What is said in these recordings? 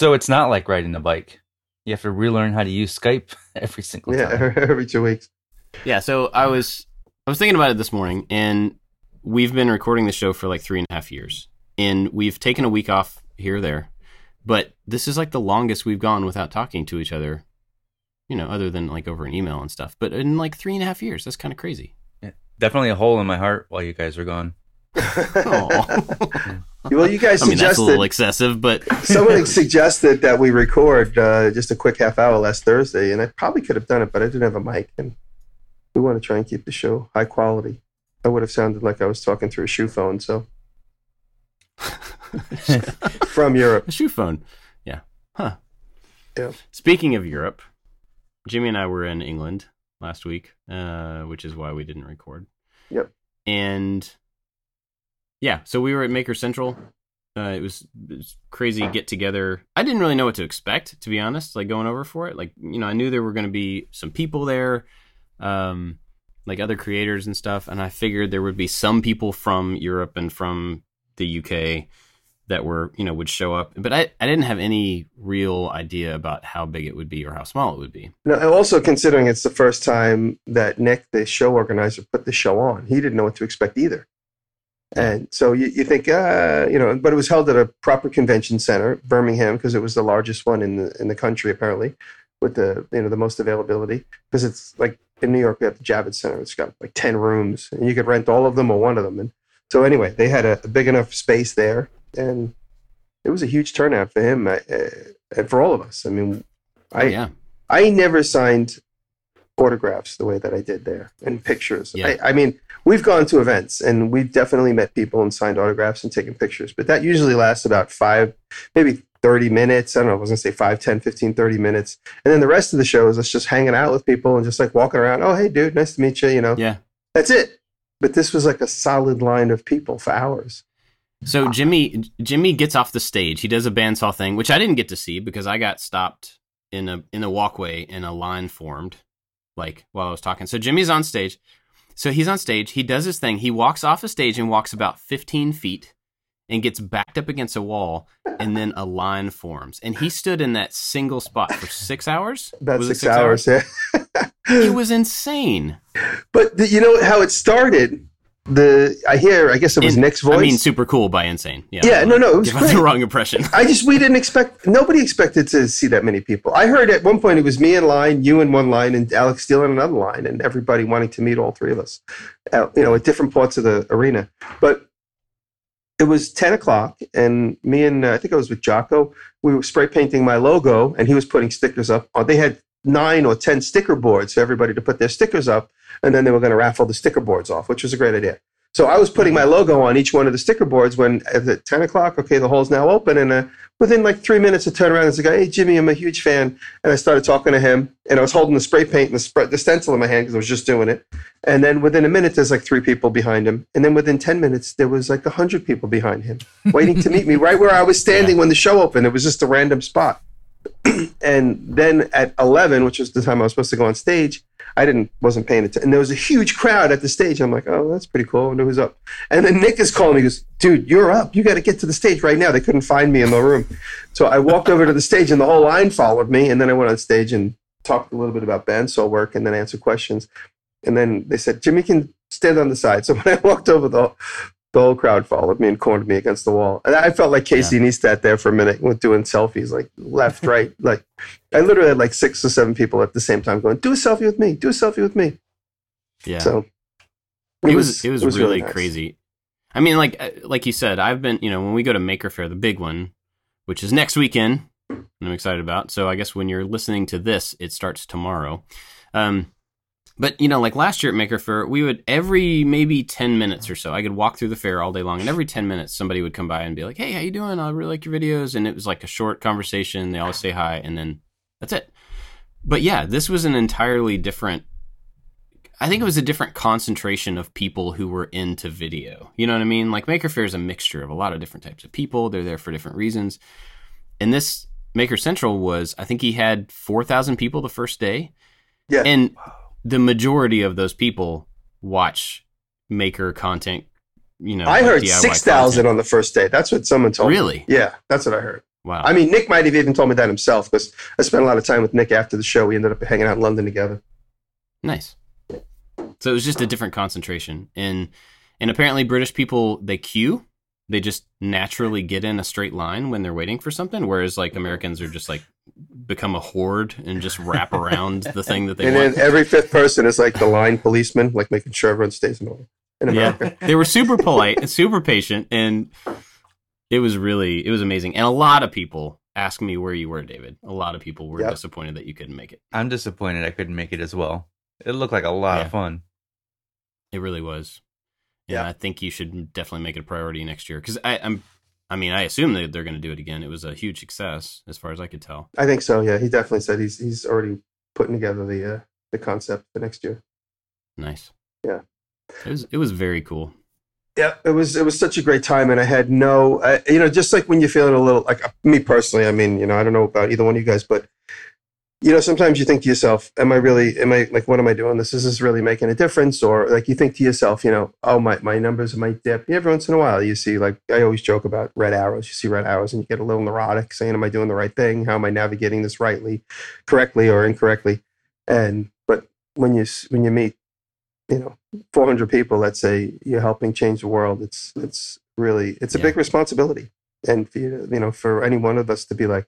So it's not like riding a bike. You have to relearn how to use Skype every single Yeah, time. every two weeks. Yeah, so I was I was thinking about it this morning, and we've been recording the show for like three and a half years, and we've taken a week off here or there, but this is like the longest we've gone without talking to each other, you know, other than like over an email and stuff. But in like three and a half years, that's kind of crazy. Definitely a hole in my heart while you guys are gone. Aw. well, you guys I mean, that's a little excessive, but someone suggested that we record uh, just a quick half hour last Thursday, and I probably could have done it, but I didn't have a mic, and we want to try and keep the show high quality. I would have sounded like I was talking through a shoe phone, so from Europe. a shoe phone. Yeah. Huh. Yeah. Speaking of Europe, Jimmy and I were in England last week, uh, which is why we didn't record. Yep. And yeah, so we were at Maker Central. Uh, it was, it was crazy get together. I didn't really know what to expect, to be honest. Like going over for it, like you know, I knew there were going to be some people there, um, like other creators and stuff, and I figured there would be some people from Europe and from the UK that were you know would show up but I, I didn't have any real idea about how big it would be or how small it would be No, and also considering it's the first time that Nick, the show organizer, put the show on, he didn't know what to expect either. And so you, you think, uh, you know, but it was held at a proper convention center, Birmingham, because it was the largest one in the in the country apparently, with the you know the most availability. Because it's like in New York, we have the Javits Center. It's got like ten rooms, and you could rent all of them or one of them. And so anyway, they had a, a big enough space there, and it was a huge turnout for him uh, and for all of us. I mean, I oh, yeah I never signed autographs the way that I did there and pictures. Yeah. I, I mean, we've gone to events and we've definitely met people and signed autographs and taken pictures, but that usually lasts about five, maybe 30 minutes. I don't know, I was going to say 5, 10, 15, 30 minutes. And then the rest of the show is us just hanging out with people and just like walking around. Oh, hey, dude, nice to meet you. You know, yeah that's it. But this was like a solid line of people for hours. so jimmy jimmy gets off the stage he does a bandsaw thing which i didn't get to see because i got stopped in a in a walkway and a line formed like while i was talking. So jimmy's on stage. So he's on stage. He does his thing. He walks off the stage and walks about 15 feet and gets backed up against a wall and then a line forms. And he stood in that single spot for six hours? About Was it six, hours. Yeah. it was insane. But the, you know how it started? The I hear. I guess it was In- Nick's voice. i mean super cool by insane yeah Yeah, no, no, it was out the wrong impression I just we didn't expect nobody expected to see that many people. I heard at one point it was me in line, you in one line, and Alec Steele in another line, and everybody wanting to meet all three of us, uh, you know, at different parts of the arena. But it was ten o'clock, and me and uh, I think I was with Jocko. We were spray painting my logo, and he was putting stickers up. Uh, They had nine or ten sticker boards for everybody to put their stickers up, and then they were going to raffle the sticker boards off, which was a great idea. So I was putting my logo on each one of the sticker boards when at 10 o'clock, okay, the hole's now open. And uh, within like three minutes, I turned around and said, hey, Jimmy, I'm a huge fan. And I started talking to him. And I was holding the spray paint and the, the stencil in my hand because I was just doing it. And then within a minute, there's like three people behind him. And then within 10 minutes, there was like 100 people behind him waiting to meet me right where I was standing when the show opened. It was just a random spot. and then at 11, which was the time I was supposed to go on stage, I didn't wasn't paying attention. And there was a huge crowd at the stage. I'm like, oh, that's pretty cool. Who's up. And then Nick is calling me. He goes, dude, you're up. You got to get to the stage right now. They couldn't find me in the room. So I walked over to the stage, and the whole line followed me. And then I went on stage and talked a little bit about bandsaw work, and then answered questions. And then they said, Jimmy can stand on the side. So when I walked over, the the whole crowd followed me and cornered me against the wall. And I felt like Casey Neistat there for a minute, with doing selfies, like left, right. Like I literally had like six or seven people at the same time going, "Do a selfie with me. Do a selfie with me." yeah So it was it was, really, nice. crazy. I mean, like uh, like you said, I've been you know when we go to Maker Faire, the big one, which is next weekend, and I'm excited about. So I guess when you're listening to this, it starts tomorrow. Um, but you know, like last year at Maker Faire, we would every maybe ten minutes or so, I could walk through the fair all day long, and every ten minutes, somebody would come by and be like, "Hey, how you doing? I really like your videos." And it was like a short conversation. They always say hi, and then that's it. But yeah, this was an entirely different I think it was a different concentration of people who were into video. You know what I mean? Like Maker Faire is a mixture of a lot of different types of people. They're there for different reasons. And this Maker Central was, I think he had 4,000 people the first day. Yeah. And the majority of those people watch Maker content, you know. I like heard DIY six thousand on the first day. That's what someone told me. Really? Yeah, that's what I heard. Wow. I mean, Nick might have even told me that himself because I spent a lot of time with Nick after the show. We ended up hanging out in London together. nice. So it was just a different concentration, and and apparently British people they queue. They just naturally get in a straight line when they're waiting for something, whereas like Americans are just like become a horde and just wrap around the thing that they and want. then every fifth person is like the line policeman, like making sure everyone stays in order in America. Yeah, they were super polite and super patient, and it was really it was amazing. And a lot of people asked me where you were, David. A lot of people were Yep. disappointed that you couldn't make it. I'm disappointed I couldn't make it as well. It looked like a lot Yeah. of fun. It really was. And Yeah. I think you should definitely make it a priority next year because I'm. I mean, I assume that they're going to do it again. It was a huge success, as far as I could tell. I think so. Yeah, he definitely said he's he's already putting together the uh, the concept for next year. Nice. Yeah. It was. It was very cool. Yeah, it was it was such a great time, and I had no, uh, you know, just like when you're feeling a little like uh, me personally. I mean, you know, I don't know about either one of you guys, but you know, sometimes you think to yourself, "Am I really? Am I like? What am I doing? This is this really making a difference?" Or like you think to yourself, you know, "Oh, my my numbers might dip." Every once in a while, you see like I always joke about red arrows. You see red arrows, and you get a little neurotic, saying, "Am I doing the right thing? How am I navigating this rightly, correctly, or incorrectly?" And but when you when you meet you know 400 people let's say you're helping change the world it's it's really it's a Yeah. big responsibility and for you, you know for any one of us to be like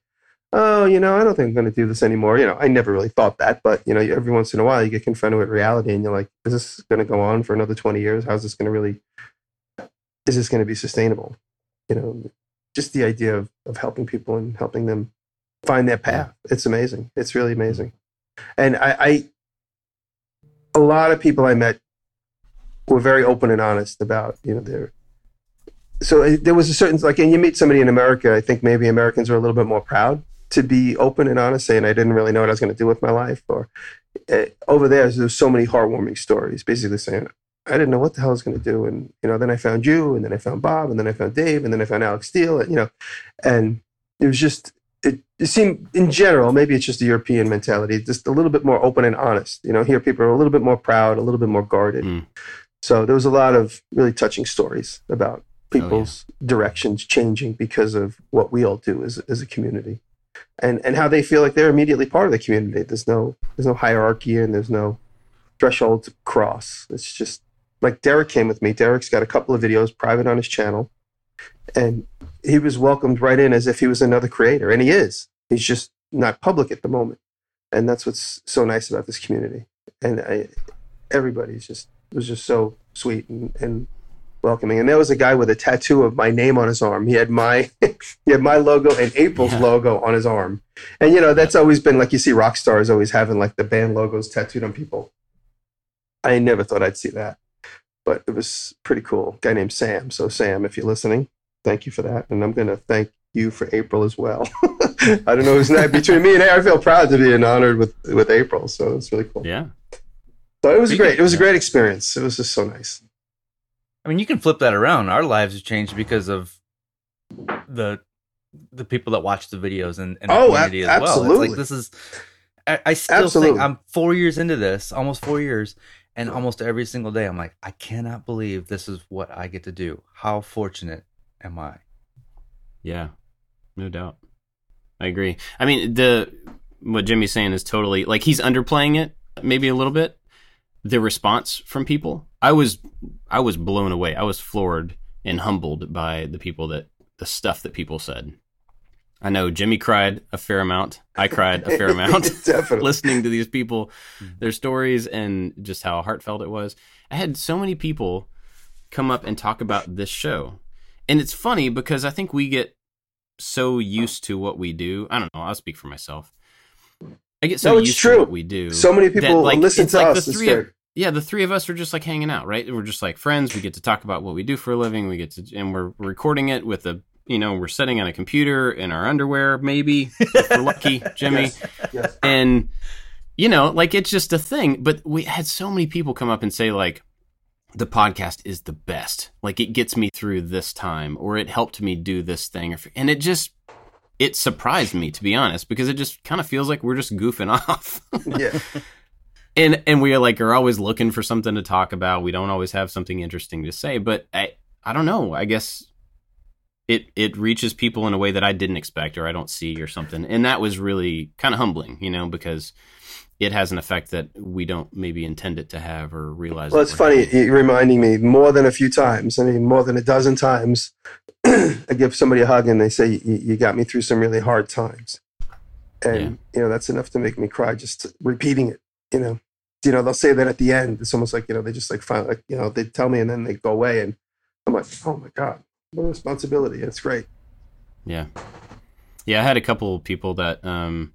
oh you know i don't think i'm going to do this anymore. You know i never really thought that but you know every once in a while you get confronted with reality and you're like is this going to go on for another 20 years? How's this going to really is this going to be sustainable? You know just the idea of, of helping people and helping them find their path. It's amazing. It's really amazing. And I, I a lot of people I met were very open and honest about you know their. So uh, there was a certain like, and you meet somebody in America. I think maybe Americans are a little bit more proud to be open and honest, saying I didn't really know what I was going to do with my life. Or uh, over there, there's so many heartwarming stories, basically saying I didn't know what the hell I was going to do, and you know, then I found you, and then I found Bob, and then I found Dave, and then I found Alec Steele, and you know, and it was just it, it seemed in general maybe it's just a european mentality just a little bit more open and honest you know here people are a little bit more proud a little bit more guarded Mm. so there was a lot of really touching stories about people's directions changing because of what we all do as, as a community and and how they feel like they're immediately part of the community. There's no there's no hierarchy and there's no threshold to cross. It's just like derek came with me. Derek's got a couple of videos private on his channel. And he was welcomed right in as if he was another creator and he is. He's just not public at the moment. And that's what's so nice about this community. And I, everybody's just was just so sweet and, and welcoming. And there was a guy with a tattoo of my name on his arm. He had my he had my logo and april's Yeah. logo on his arm. And you know that's always been like you see rock stars always having like the band logos tattooed on people. I never thought i'd see that. But it was pretty cool. Guy named sam. So sam if you're listening thank you for that. And i'm going to thank you for april as well. I don't know who's next between me and her i feel proud to be honored with with april. So it's really cool. Yeah. so it was great. it was a great experience. It was just so nice I mean, you can flip that around. Our lives have changed because of the the people that watch the videos and, and the Oh, a- community as well. It's absolutely. like this is. I, I still Absolutely. think I'm four years into this, almost four years, and almost every single day I'm like, I cannot believe this is what I get to do. How fortunate am I? Yeah, no doubt. I agree. I mean, the what Jimmy's saying is totally like he's underplaying it maybe a little bit. The response from people, I was, I was blown away. I was floored and humbled by the people that the stuff that people said. I know Jimmy cried a fair amount. I cried a fair amount listening to these people, their stories, and just how heartfelt it was. I had so many people come up and talk about this show. And it's funny because I think we get so used to what we do. I don't know. I'll speak for myself. I get so No, it's used true. to what we do. so many that, people like, listen to like us the three of, yeah, the three of us are just like hanging out, right? We're just like friends. We get to talk about what we do for a living. We get to, and we're recording it with a, you know, we're sitting on a computer in our underwear, maybe if we're lucky, Jimmy Yes, yes. and you know like it's just a thing but we had so many people come up and say like the podcast is the best like it gets me through this time or it helped me do this thing or, and it just it surprised me to be honest because it just kind of feels like we're just goofing off yeah and and we are like are always looking for something to talk about we don't always have something interesting to say but i i don't know i guess it it reaches people in a way that I didn't expect or I don't see or something. And that was really kind of humbling, you know, because it has an effect that we don't maybe intend it to have or realize. Well, it's funny. having. You're reminding me more than a few times. I mean, more than a dozen times. I give somebody a hug and they say, "You got me through some really hard times," and you know that's enough to make me cry just repeating it. You know, you know they'll say that at the end. It's almost like you know they just like finally, like, you know, they tell me and then they go away, and I'm like, "Oh my god, what a responsibility!" It's great. Yeah. Yeah, I had a couple people that um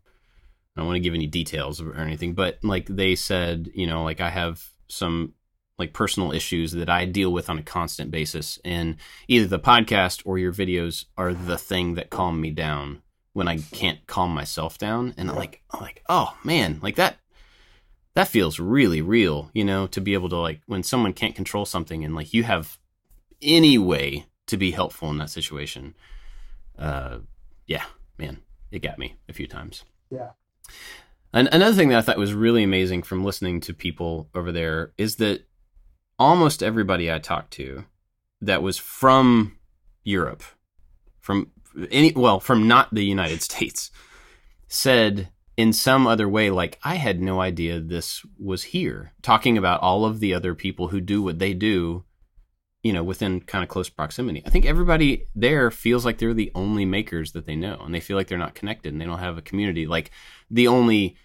I don't want to give any details or anything, but like they said, you know, like I have some like personal issues that I deal with on a constant basis and either the podcast or your videos are the thing that calm me down when I can't calm myself down and I'm like I'm like, "Oh, man, like that that feels really real, you know, to be able to like when someone can't control something and like you have any way to be helpful in that situation. Uh yeah, man, it got me a few times. Yeah. And another thing that I thought was really amazing from listening to people over there is that almost everybody I talked to that was from Europe, from any well, from not the United States, said in some other way, like I had no idea this was here. Talking about all of the other people who do what they do you know, within kind of close proximity. I think everybody there feels like they're the only makers that they know, and they feel like they're not connected, and they don't have a community. Like the only,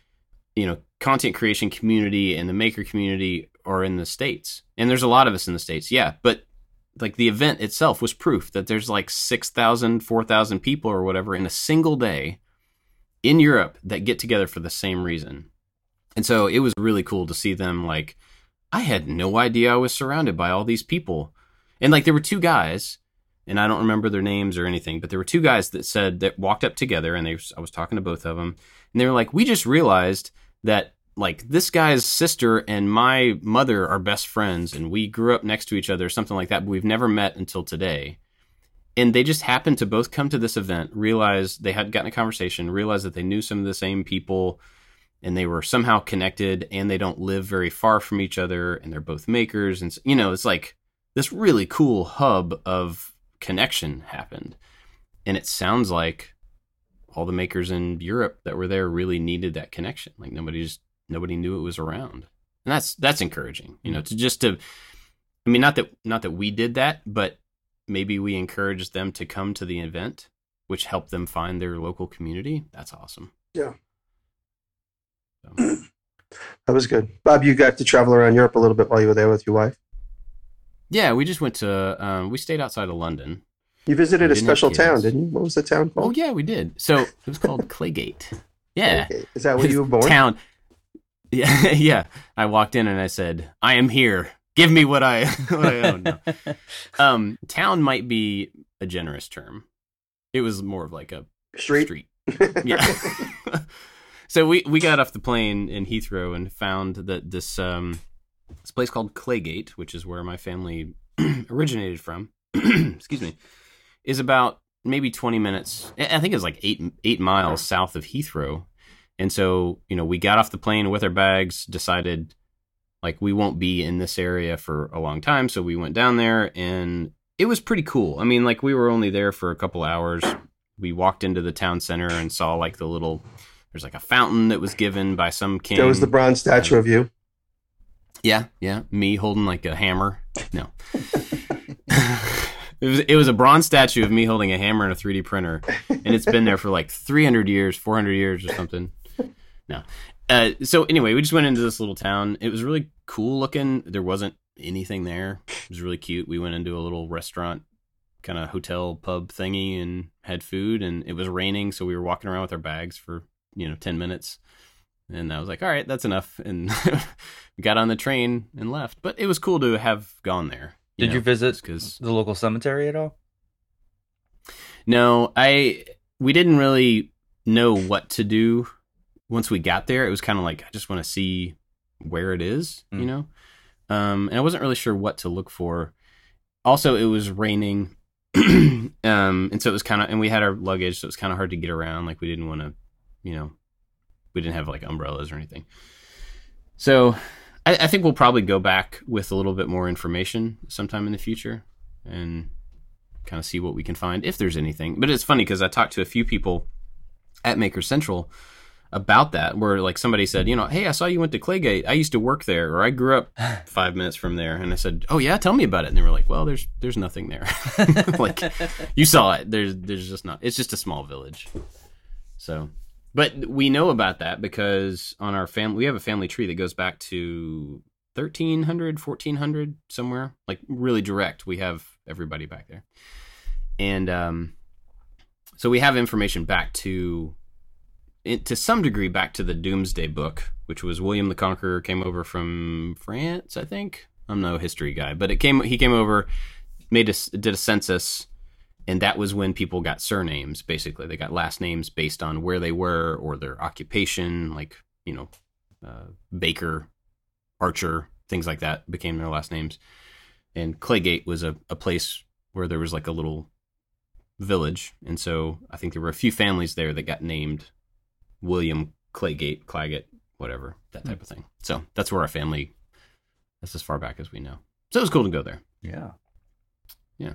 you know, content creation community and the maker community are in the states, and there's a lot of us in the states, yeah. But like the event itself was proof that there's like 6,000, 4,000 people or whatever in a single day in Europe that get together for the same reason. And so it was really cool to see them like I had no idea I was surrounded by all these people. And like there were two guys, and I don't remember their names or anything, but there were two guys that said that walked up together, and they I was talking to both of them, and they were like, "We just realized that like this guy's sister and my mother are best friends, and we grew up next to each other, something like that, but we've never met until today." And they just happened to both come to this event, realize they had gotten a conversation, realize that they knew some of the same people, and they were somehow connected, and they don't live very far from each other, and they're both makers, and you know, it's like this really cool hub of connection happened. And it sounds like all the makers in Europe that were there really needed that connection. Like nobody just nobody knew it was around. And that's that's encouraging, you know, to just to I mean not that not that we did that, but maybe we encouraged them to come to the event, which helped them find their local community. That's awesome. Yeah. So, That was good. Bob, you got to travel around Europe a little bit while you were there with your wife. yeah, we just went to um, we stayed outside of London. You visited a special town, didn't you? What was the town called? Oh yeah, we did. So it was called Claygate. Yeah. Okay. Is that where you were born? Town. Yeah, yeah. I walked in and I said, "I am here. Give me what I what I own." No. Um, town might be a generous term. It was more of like a Street. street. Yeah. so we we got off the plane in Heathrow and found that this um this place called Claygate, which is where my family originated from. excuse me, is about maybe 20 minutes. I I think it's like eight eight miles south of Heathrow. And so, you know, we got off the plane with our bags, decided like we won't be in this area for a long time. So we went down there and it was pretty cool. I mean, like we were only there for a couple hours. We walked into the town center and saw like the little, there's like a fountain that was given by some king. There was the bronze statue of you. Yeah, yeah. Me holding like a hammer. No. it was it was a bronze statue of me holding a hammer and a 3D printer, and it's been there for like 300 years, 400 years or something. No. Uh, so anyway, we just went into this little town. It was really cool looking. There wasn't anything there. It was really cute. We went into a little restaurant, kind of hotel pub thingy, and had food. And it was raining, so we were walking around with our bags for you know 10 minutes. And I was like, all right, that's enough. And we got on the train and left. But it was cool to have gone there. Did you visit Because the local cemetery at all? no, I we didn't really know what to do once we got there. It was kind of like I just want to see where it is, you Mm. know. Um, and I wasn't really sure what to look for. Also, it was raining, um, and so it was kind of, and we had our luggage, so it was kind of hard to get around. Like we didn't want to, you know, we didn't have like umbrellas or anything. So I, I think we'll probably go back with a little bit more information sometime in the future, and kind of see what we can find if there's anything. But it's funny because I talked to a few people at Maker Central about that, where like somebody said, you know, hey, I saw you went to Claygate. I used to work there, or I grew up five minutes from there. And I said, oh yeah, tell me about it. And they were like, well, there's there's nothing there. like you saw it. There's there's just not. It's just a small village. So, but we know about that because on our family, we have a family tree that goes back to 1300, 1400 somewhere, like really direct. We have everybody back there, and um, so we have information back to it, to some degree back to the Domesday Book, which was William the Conqueror came over from France, I think. I'm no history guy, but it came he came over, made a did a census, and that was when people got surnames. Basically, they got last names based on where they were or their occupation, like you know, uh, Baker, Archer, things like that became their last names. And Claygate was a, a place where there was like a little village, and so I think there were a few families there that got named William Claygate, Clagett, whatever, that type of thing. So that's where our family, that's as far back as we know. So it was cool to go there. Yeah. Yeah.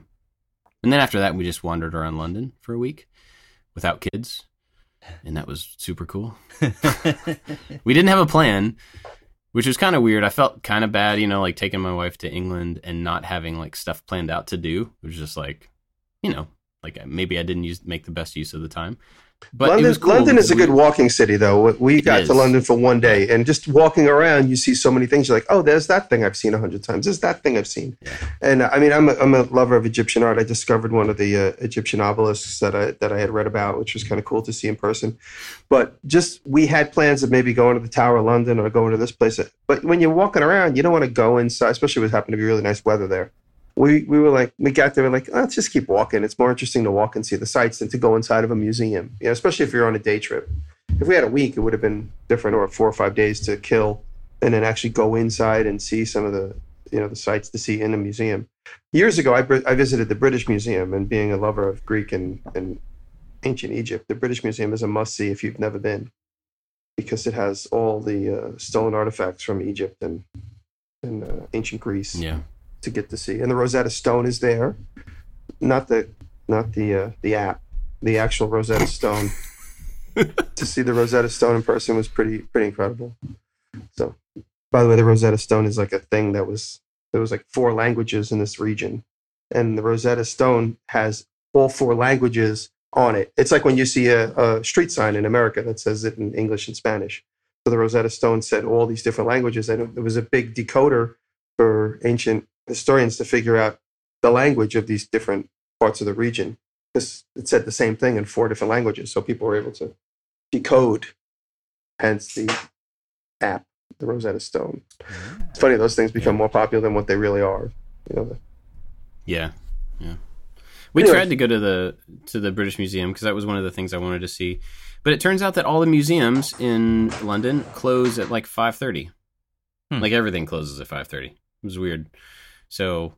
And then after that, we just wandered around London for a week without kids. And that was super cool. we didn't have a plan, which was kind of weird. I felt kind of bad, you know, like taking my wife to England and not having like stuff planned out to do. It was just like, you know, like maybe I didn't use make the best use of the time. But London, cool London is a good walking city, though. We got to London for one day, and just walking around, you see so many things. You're like, oh, there's that thing I've seen a hundred times. There's that thing I've seen. Yeah. And I mean, I'm a, I'm a lover of Egyptian art. I discovered one of the uh, Egyptian obelisks that I that I had read about, which was kind of cool to see in person. But just we had plans of maybe going to the Tower of London or going to this place. But when you're walking around, you don't want to go inside, especially it happened to be really nice weather there. We, we were like we got there we're like let's just keep walking. It's more interesting to walk and see the sights than to go inside of a museum. You know especially if you're on a day trip. If we had a week it would have been different or four or five days to kill and then actually go inside and see some of the you know the sights to see in a museum. Years ago i, I visited the british museum and being a lover of greek and, and ancient egypt the british museum is a must see if you've never been because it has all the uh, stolen artifacts from egypt and, and uh, ancient greece. Yeah. To get to see. And the Rosetta Stone is there, not the not the uh, the app, the actual Rosetta Stone. to see the Rosetta Stone in person was pretty pretty incredible. So, by the way, the Rosetta Stone is like a thing that was there was like four languages in this region, and the Rosetta Stone has all four languages on it. It's like when you see a, a street sign in America that says it in English and Spanish. So the Rosetta Stone said all these different languages, and it was a big decoder for ancient historians to figure out the language of these different parts of the region because it said the same thing in four different languages so people were able to decode hence the app the rosetta stone it's funny those things become more popular than what they really are you know the, Yeah, yeah. We Anyway. tried to go to the to the British Museum because that was one of the things I wanted to see, but it turns out that all the museums in London close at like five thirty. Hmm. Like everything closes at five thirty. It was weird. So,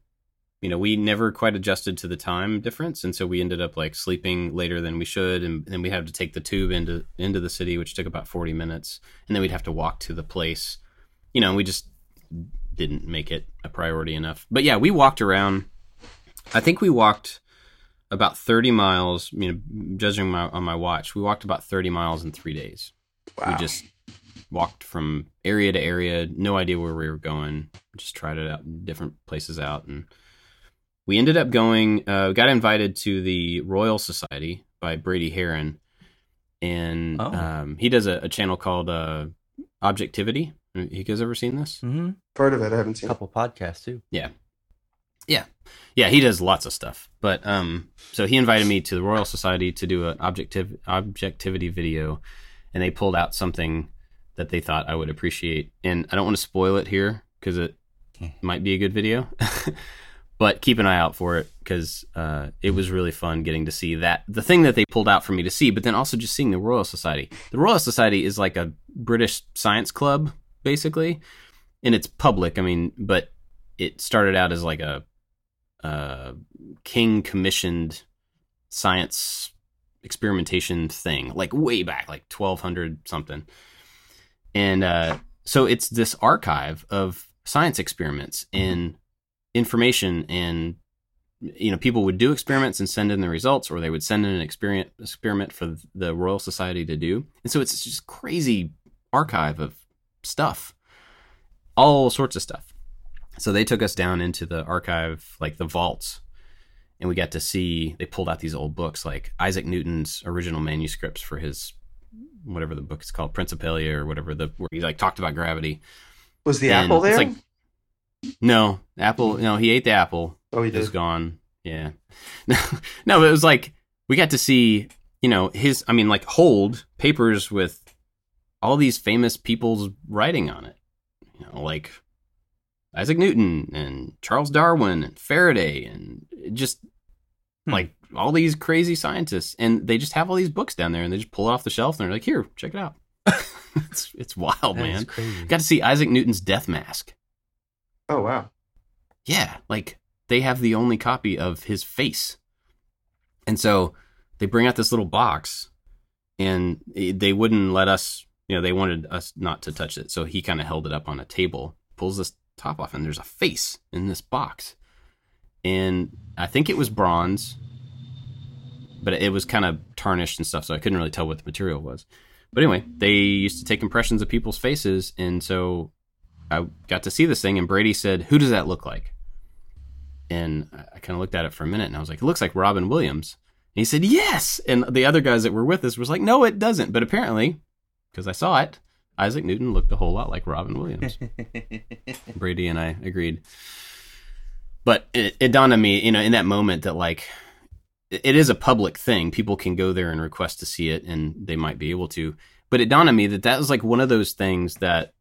you know, we never quite adjusted to the time difference, and so we ended up like sleeping later than we should, and then we had to take the tube into into the city, which took about forty minutes, and then we'd have to walk to the place. You know, we just didn't make it a priority enough. But yeah, we walked around. I think we walked about 30 miles, you know, judging my, on my watch, we walked about 30 miles in three days. wow We just walked from area to area, no idea where we were going, just tried it out, different places out. And we ended up going, uh, got invited to the Royal Society by Brady Haran. And Oh. um, he does a, a channel called uh, Objectivity. You guys ever seen this? Mm-hmm. part of it i haven't seen A couple podcasts too. Yeah, yeah, yeah, he does lots of stuff. But um, so he invited me to the Royal Society to do an objective objectivity video, and they pulled out something that they thought I would appreciate. And I don't want to spoil it here because it might be a good video, but keep an eye out for it because uh, it was really fun getting to see that the thing that they pulled out for me to see, but then also just seeing the Royal Society. The Royal Society is like a British science club basically, and it's public. I mean, but it started out as like a uh, king commissioned science experimentation thing, like way back, like 1200 something. And uh, so it's this archive of science experiments and information and you know, people would do experiments and send in the results, or they would send in an experiment experiment for the Royal Society to do. And so it's just crazy archive of stuff, all sorts of stuff. So they took us down into the archive, like the vaults, and we got to see. They pulled out these old books, like Isaac Newton's original manuscripts for his whatever the book is called, Principia or whatever the where he like talked about gravity. Was the And apple it's there? like- No, apple. No, he ate the apple. oh, he It was did. gone. Yeah. no, no. it was like we got to see, you know, his. I mean, like hold papers with all these famous people's writing on it. You know, like Isaac Newton and Charles Darwin and Faraday and just Hmm. like all these crazy scientists, and they just have all these books down there, and they just pull it off the shelf, and they're like, "Here, check it out." it's it's wild, That is man. crazy. Got to see Isaac Newton's death mask. Oh wow. Yeah, like they have the only copy of his face. And so they bring out this little box and they wouldn't let us, you know, they wanted us not to touch it. So he kind of held it up on a table, pulls this top off, and there's a face in this box. And I think it was bronze, but it was kind of tarnished and stuff. So I couldn't really tell what the material was. But anyway, they used to take impressions of people's faces. And so I got to see this thing, and Brady said, "Who does that look like?" And I- I kind of looked at it for a minute, and I was like, "It looks like Robin Williams." And he said, "Yes." And the other guys that were with us was like, "No, it doesn't." But apparently, because I saw it, Isaac Newton looked a whole lot like Robin Williams. Brady and I agreed. But it, it dawned on me, you know, in that moment that like it is a public thing. People can go there and request to see it, and they might be able to. But it dawned on me that that was like one of those things that,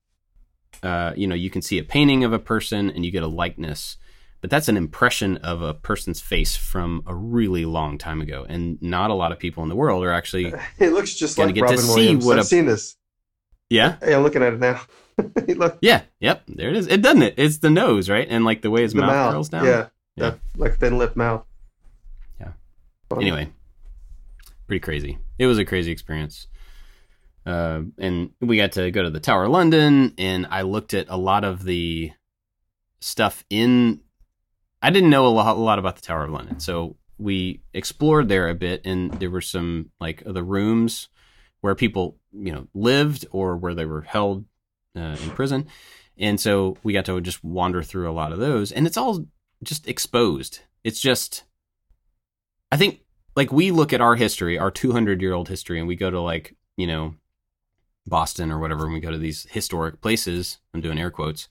uh, you know, you can see a painting of a person and you get a likeness, but that's an impression of a person's face from a really long time ago, and not a lot of people in the world are actually, It looks just like get to Robin see Williams. what I've a- seen this. yeah, Hey, I'm looking at it now. Look yeah, yep, there it is. It doesn't it? It's the nose, right, and like the way his the mouth, mouth. curls down. Yeah, Yeah. That, like thin lip mouth. Yeah. Anyway, pretty crazy. It was a crazy experience. Uh, and we got to go to the Tower of London, and I looked at a lot of the stuff in. I didn't know a lot, a lot about the Tower of London, so we explored there a bit, and there were some like the rooms where people, you know, lived or where they were held uh, in prison, and so we got to just wander through a lot of those, and it's all just exposed. It's just, I think, like we look at our history, our 200 year old history, and we go to like, you know, Boston or whatever, and we go to these historic places. I'm doing air quotes,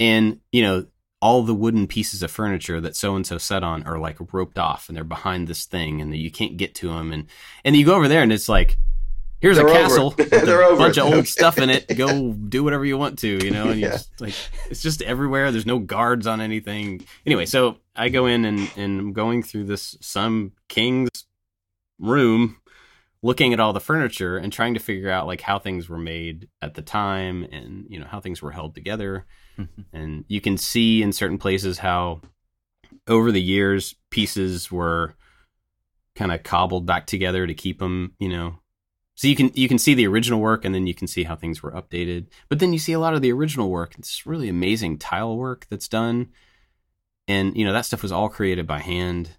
and you know, all the wooden pieces of furniture that so and so sat on are like roped off, and they're behind this thing, and you can't get to them, and and you go over there, and it's like. Here's They're a castle with a bunch it. of old stuff in it. Go do whatever you want to, you know. And you Yeah. just like it's just everywhere. There's no guards on anything. Anyway, so I go in and and I'm going through this some king's room, looking at all the furniture and trying to figure out like how things were made at the time and you know how things were held together. Mhm. And you can see in certain places how over the years pieces were kind of cobbled back together to keep them, you know. So you can you can see the original work and then you can see how things were updated. But then you see a lot of the original work. It's really amazing tile work that's done. And you know, that stuff was all created by hand.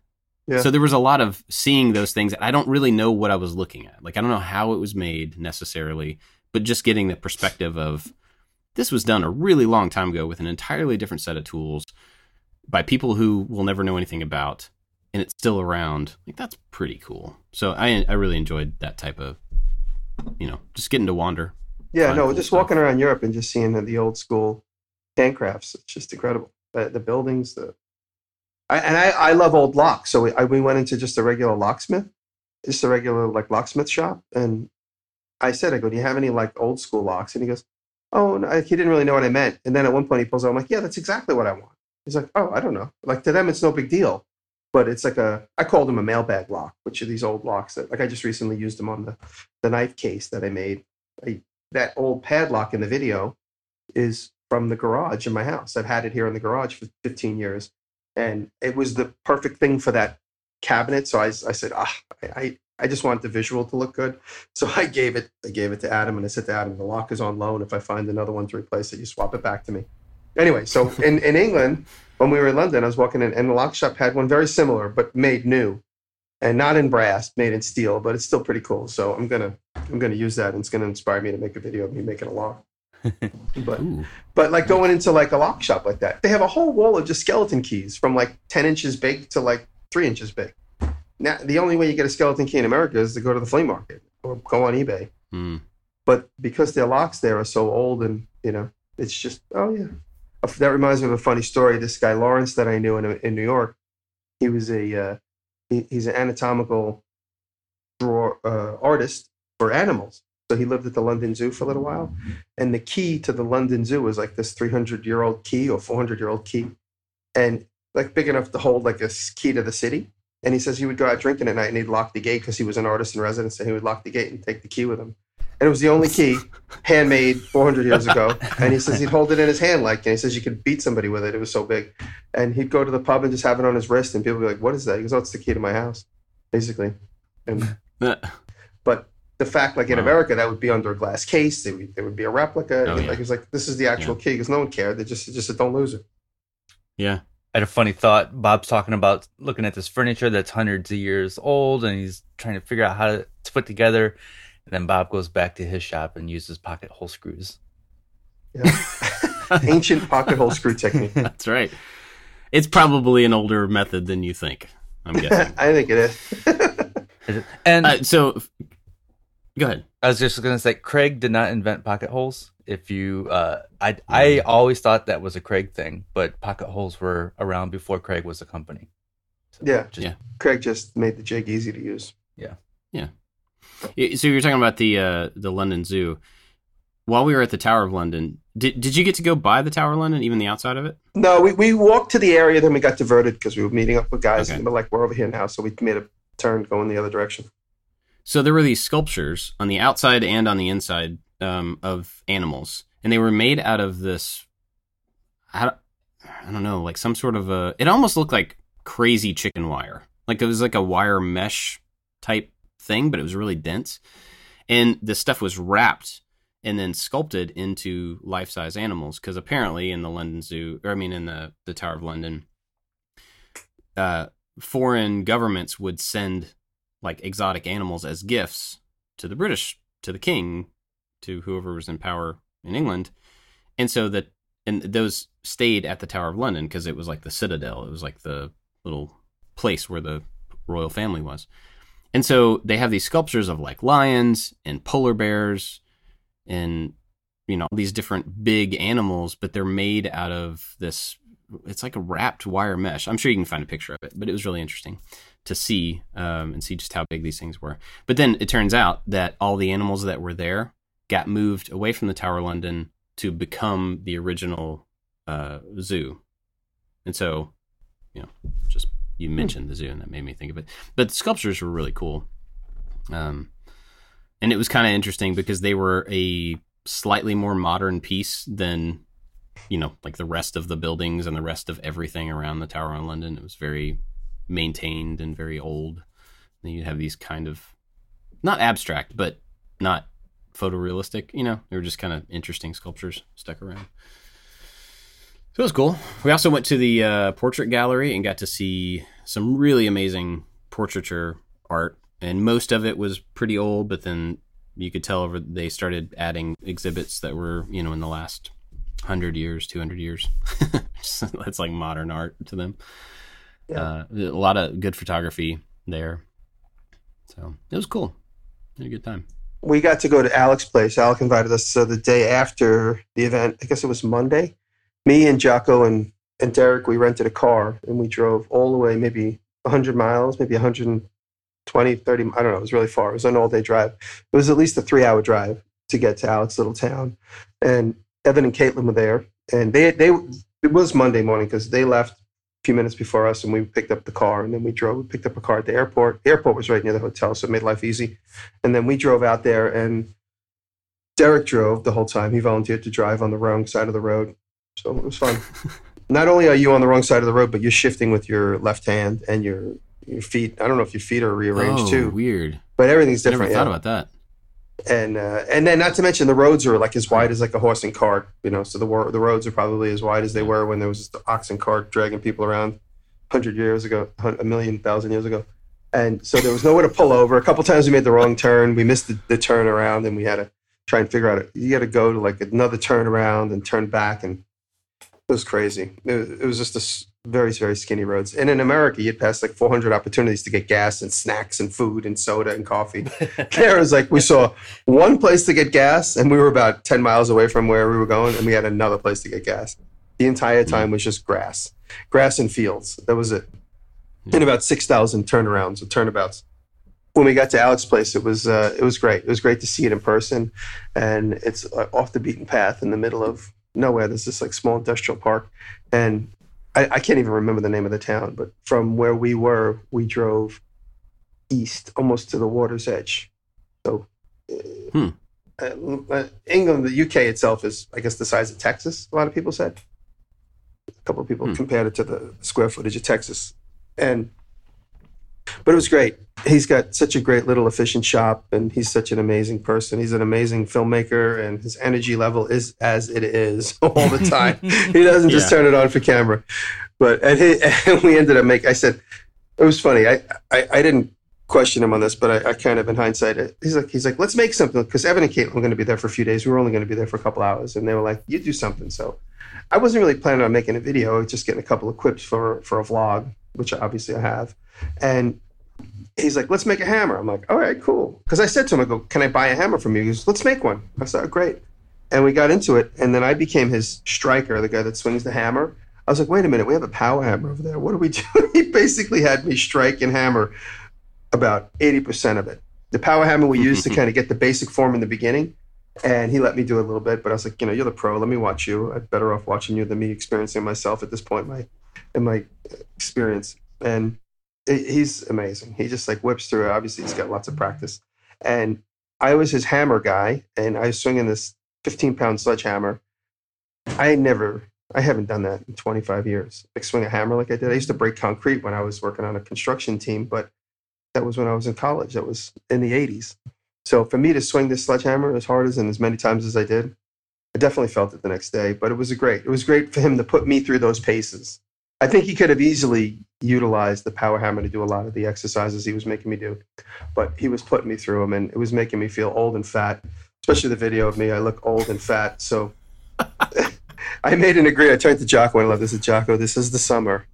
Yeah. So there was a lot of seeing those things I don't really know what I was looking at. Like I don't know how it was made necessarily, but just getting the perspective of this was done a really long time ago with an entirely different set of tools by people who will never know anything about and it's still around. Like that's pretty cool. So I I really enjoyed that type of you know, just getting to wander. Yeah, no, cool just stuff. walking around Europe and just seeing the, the old school handcrafts. It's just incredible. The, the buildings, the I, and I, I love old locks. So we, I, we went into just a regular locksmith, just a regular like locksmith shop, and I said, I go, do you have any like old school locks? And he goes, oh, no. he didn't really know what I meant. And then at one point he pulls out, I'm like, yeah, that's exactly what I want. He's like, oh, I don't know. Like to them, it's no big deal. But it's like a, I called them a mailbag lock, which are these old locks that, like, I just recently used them on the, the knife case that I made. I, that old padlock in the video is from the garage in my house. I've had it here in the garage for 15 years, and it was the perfect thing for that cabinet. So I, I said, ah, I, I, just want the visual to look good. So I gave it, I gave it to Adam, and I said to Adam, the lock is on loan. If I find another one to replace it, you swap it back to me. Anyway, so in, in England, when we were in London, I was walking in, and the lock shop had one very similar, but made new, and not in brass, made in steel. But it's still pretty cool. So I'm gonna I'm gonna use that, and it's gonna inspire me to make a video of me making a lock. but Ooh. but like going into like a lock shop like that, they have a whole wall of just skeleton keys from like ten inches big to like three inches big. Now the only way you get a skeleton key in America is to go to the flea market or go on eBay. Hmm. But because their locks there are so old, and you know, it's just oh yeah. That reminds me of a funny story. This guy Lawrence that I knew in in New York, he was a uh, he, he's an anatomical draw uh, artist for animals. So he lived at the London Zoo for a little while, and the key to the London Zoo was like this 300 year old key or 400 year old key, and like big enough to hold like a key to the city. And he says he would go out drinking at night and he'd lock the gate because he was an artist in residence, and he would lock the gate and take the key with him. And it was the only key, handmade 400 years ago. And he says he'd hold it in his hand like, and he says you could beat somebody with it. It was so big. And he'd go to the pub and just have it on his wrist, and people would be like, "What is that?" He goes, "Oh, it's the key to my house," basically. And but the fact, like in Wow. America, that would be under a glass case. There would, there would be a replica. Oh, yeah. Like it was like this is the actual key because no one cared. They just just said don't lose it. yeah. I had a funny thought. Bob's talking about looking at this furniture that's hundreds of years old, and he's trying to figure out how to, to put together. And then Bob goes back to his shop and uses pocket hole screws. Yeah. Ancient pocket hole screw technique. That's right. It's probably an older method than you think. I'm guessing. I think it is. And uh, so, go ahead. I was just gonna say, Kreg did not invent pocket holes. If you, uh, I, I always thought that was a Kreg thing, but pocket holes were around before Kreg was a company. So Yeah. just- Yeah. Kreg just made the jig easy to use. Y- So you're talking about the uh, the London Zoo. While we were at the Tower of London, did did you get to go by the Tower of London, even the outside of it? No, we, we walked to the area, then we got diverted because we were meeting up with guys. Okay. And we're like, we're over here now. So we made a turn going the other direction. So there were these sculptures on the outside and on the inside um, of animals, and they were made out of this. I don't, I don't know, like some sort of a. It almost looked like crazy chicken wire, like it was like a wire mesh type thing, but it was really dense, and this stuff was wrapped and then sculpted into life size animals. Because apparently, in the London Zoo, or I mean, in the the Tower of London, uh, foreign governments would send like exotic animals as gifts to the British, to the king, to whoever was in power in England, and so that and those stayed at the Tower of London because it was like the citadel. It was like the little place where the royal family was, and so they have these sculptures of like lions and polar bears, and you know these different big animals, but they're made out of this. It's like a wrapped wire mesh. I'm sure you can find a picture of it, but it was really interesting to see um, and see just how big these things were. But then it turns out that all the animals that were there got moved away from the Tower London to become the original uh, zoo. And so, you know, just you mentioned the zoo, and that made me think of it. But the sculptures were really cool. Um, and it was kind of interesting because they were a slightly more modern piece than you know like the rest of the buildings and the rest of everything around the tower in london. It was very maintained and very old. Then you have these kind of not abstract but not photorealistic you know? They were just kind of interesting sculptures stuck around so it was cool we also went to the uh, portrait gallery and got to see some really amazing portraiture art and most of it was pretty old but then you could tell over they started adding exhibits that were you know in the last 100 years 200 years that's like modern art to them Yeah. uh, a lot of good photography there so it was cool had a good time we got to go to Alec's place. Alec invited us so the day after the event. I guess it was Monday. Me and Jocko and, and Derek, we rented a car and we drove all the way, maybe 100 miles, maybe 120, 30. I don't know. It was really far. It was an all day drive. It was at least a three hour drive to get to Alec's little town. And Evan and Katelyn were there. And they, they it was Monday morning because they left a few minutes before us and we picked up the car and then we drove. We picked up a car at the airport. The airport was right near the hotel, so it made life easy. And then we drove out there, and Derek drove the whole time. He volunteered to drive on the wrong side of the road. So it was fun. Not only are you on the wrong side of the road, but you're shifting with your left hand and your your feet. I don't know if your feet are rearranged oh too, weird but everything's different. i never thought yeah. about that and uh, and then not to mention the roads are like as wide as like a horse and cart, you know. So the wor- the roads are probably as wide as they were when there was the ox and cart dragging people around hundred years ago, a million thousand years ago. And so there was nowhere to pull over. A couple times we made the wrong turn. We missed the, the turn around, and we had to try and figure out it. You got to go to like another turn around and turn back, and it was crazy. It was, it was just a very very skinny roads. And in America, you'd pass like 400 opportunities to get gas and snacks and food and soda and coffee. there was like we saw one place to get gas, and we were about 10 miles away from where we were going, and we had another place to get gas. The entire time was just grass, grass and fields. That was it. And about 6,000 turnarounds or turnabouts. When we got to Alec's place, it was uh, it was great. It was great to see it in person, and it's uh, off the beaten path in the middle of nowhere. There's this like small industrial park, and I, I can't even remember the name of the town. But from where we were, we drove east almost to the water's edge. So, Hmm. uh, uh, England, the UK itself is, I guess, the size of Texas. A lot of people said. A couple of people Hmm. compared it to the square footage of Texas, and but it was great. He's got such a great little efficient shop, and he's such an amazing person. He's an amazing filmmaker, and his energy level is as it is all the time. he doesn't just Yeah. turn it on for camera. But and, he, and we ended up making. I said it was funny. I, I I didn't question him on this, but I, I kind of in hindsight, he's like he's like let's make something because Evan and Katelyn were going to be there for a few days. We were only going to be there for a couple hours, and they were like, "You do something." So I wasn't really planning on making a video, just getting a couple of clips for for a vlog, which obviously I have. And he's like, "Let's make a hammer." I'm like, "All right, cool." Because I said to him, "I go, can I buy a hammer from you?" He goes, "Let's make one." I said, oh, "Great." And we got into it, and then I became his striker, the guy that swings the hammer. I was like, "Wait a minute, we have a power hammer over there. What do we do?" he basically had me strike and hammer about eighty percent of it. The power hammer we used to kind of get the basic form in the beginning, and he let me do a little bit. But I was like, you know, you're the pro. Let me watch you. I'm better off watching you than me experiencing myself at this point in my in my experience. And he- he's amazing. He just like whips through it. Obviously, he's got lots of practice. And I was his hammer guy, and I was swinging this 15 pound sledgehammer. I never, I haven't done that in 25 years. Like swing a hammer like I did. I used to break concrete when I was working on a construction team, but that was when I was in college. That was in the 80s. So for me to swing this sledgehammer as hard as and as many times as I did, I definitely felt it the next day. But it was great. It was great for him to put me through those paces. I think he could have easily utilized the power hammer to do a lot of the exercises he was making me do, but he was putting me through them, and it was making me feel old and fat. Especially the video of me, I look old and fat. So I made an agree. I turned to Jocko and I love this. I said, Jocko, this is the summer.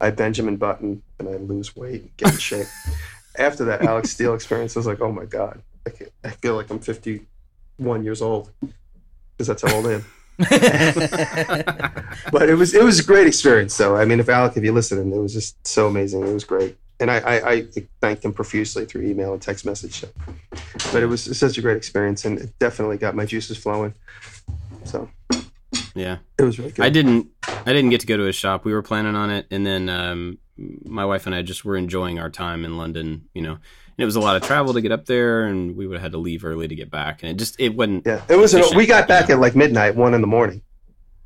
I Benjamin Button and I lose weight, and get in shape. After that Alec Steele experience, I was like, oh my god, I feel like I'm 51 years old because that's how old I am. but it was it was a great experience though. I mean, if Alec, if you listen, it was just so amazing. It was great, and I, I, I thanked him profusely through email and text message. But it was such a great experience, and it definitely got my juices flowing. So Yeah. it was really good. I didn't. I didn't get to go to his shop. We were planning on it, and then um, my wife and I just were enjoying our time in London. You know, it was a lot of travel to get up there, and we would have had to leave early to get back, and it just it wasn't. Yeah, it was. An, we got back at like midnight, one in the morning,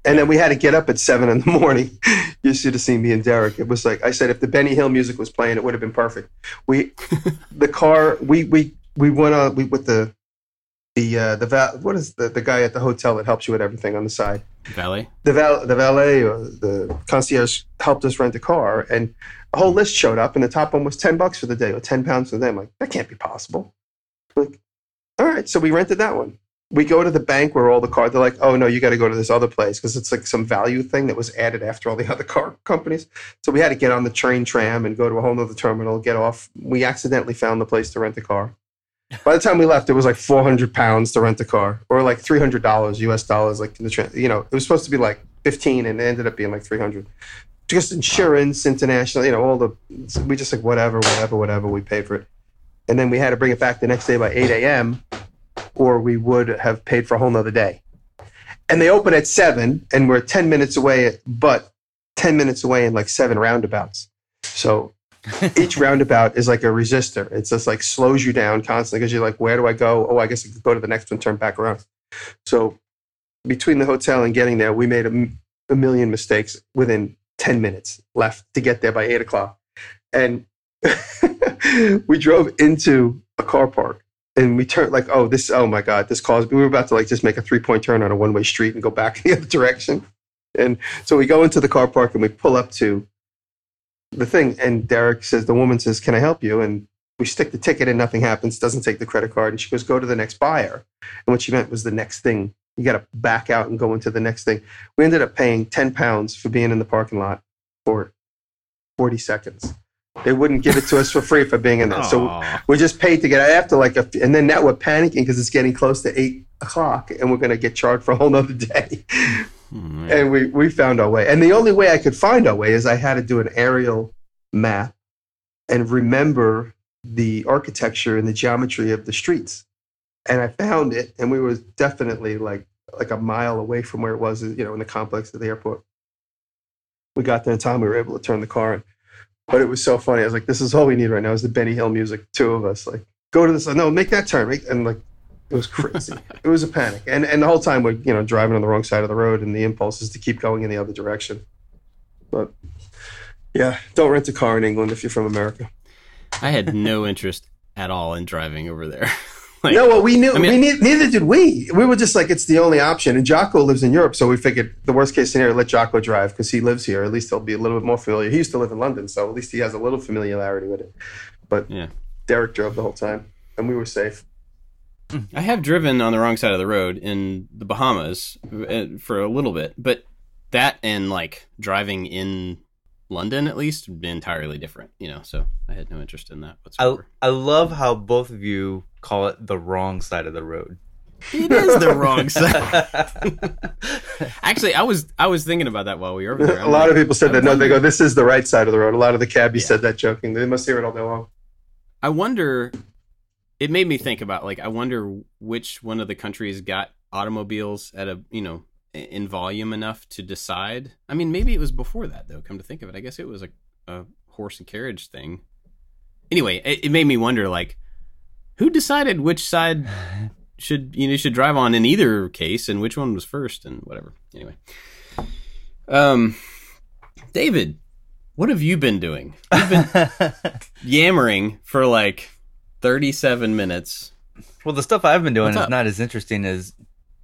and then we had to get up at seven in the morning. you should have seen me and Derek. It was like I said, if the Benny Hill music was playing, it would have been perfect. We, the car, we we we went on we with the the uh, the val- what is the the guy at the hotel that helps you with everything on the side. Valet. The val the valet or the concierge helped us rent a car, and a whole list showed up, and the top one was ten bucks for the day or ten pounds for the day. I'm like, that can't be possible. Like, all right, so we rented that one we go to the bank where all the car they're like oh no you got to go to this other place because it's like some value thing that was added after all the other car companies so we had to get on the train tram and go to a whole nother terminal get off we accidentally found the place to rent a car by the time we left it was like 400 pounds to rent a car or like $300 us dollars like in the you know it was supposed to be like 15 and it ended up being like 300 just insurance international you know all the we just like whatever whatever whatever we paid for it and then we had to bring it back the next day by 8 a.m or we would have paid for a whole nother day. And they open at seven, and we're 10 minutes away, but 10 minutes away in like seven roundabouts. So each roundabout is like a resistor. It's just like slows you down constantly because you're like, where do I go? Oh, I guess I could go to the next one, turn back around. So between the hotel and getting there, we made a, million mistakes within 10 minutes left to get there by eight o'clock. And we drove into a car park and we turned like, oh, this, oh my god, this caused. We were about to like just make a three point turn on a one way street and go back the other direction. And so we go into the car park and we pull up to the thing, and Derek says, the woman says, "Can I help you?" And we stick the ticket and nothing happens. Doesn't take the credit card, and she goes, "Go to the next buyer." And what she meant was the next thing. You got to back out and go into the next thing. We ended up paying ten pounds for being in the parking lot for forty seconds. They wouldn't give it to us for free for being in there. So we just paid to get out after like a, and then now we're panicking because it's getting close to eight o'clock and we're going to get charged for a whole nother day. Man. And we, we found our way. And the only way I could find our way is I had to do an aerial map and remember the architecture and the geometry of the streets. And I found it and we were definitely like like a mile away from where it was, you know, in the complex of the airport. We got there in time, we were able to turn the car in. But it was so funny. I was like, this is all we need right now is the Benny Hill music. Two of us, like, go to this. No, make that turn. And like, it was crazy. it was a panic. And and the whole time we're, you know, driving on the wrong side of the road and the impulse is to keep going in the other direction. But yeah, don't rent a car in England if you're from America. I had no interest at all in driving over there. like, no, well, we knew. I mean- we ne- neither did we. We were just like, it's the only option. And Jocko lives in Europe, so we figured the worst case scenario, let Jocko drive because he lives here. At least he'll be a little bit more familiar. He used to live in London, so at least he has a little familiarity with it. But Yeah. Derek drove the whole time, and we were safe. I have driven on the wrong side of the road in the Bahamas uh, for a little bit, but that and like driving in London at least entirely different, you know. So I had no interest in that I whatsoever. I love how both of you call it the wrong side of the road. it is the wrong side. Actually, I was I was thinking about that while we were over there. a lot of people said I that. No, they go, this is the right side of the road. A lot of the cabbies Yeah. said that joking. They must hear it all day long. I wonder. It made me think about like I wonder which one of the countries got automobiles at a you know in volume enough to decide. I mean, maybe it was before that though. Come to think of it, I guess it was a, a horse and carriage thing. Anyway, it, it made me wonder like who decided which side should you know should drive on in either case and which one was first and whatever. Anyway, um, David, what have you been doing? You've been yammering for like 37 minutes. well, the stuff I've been doing What's is up? not as interesting as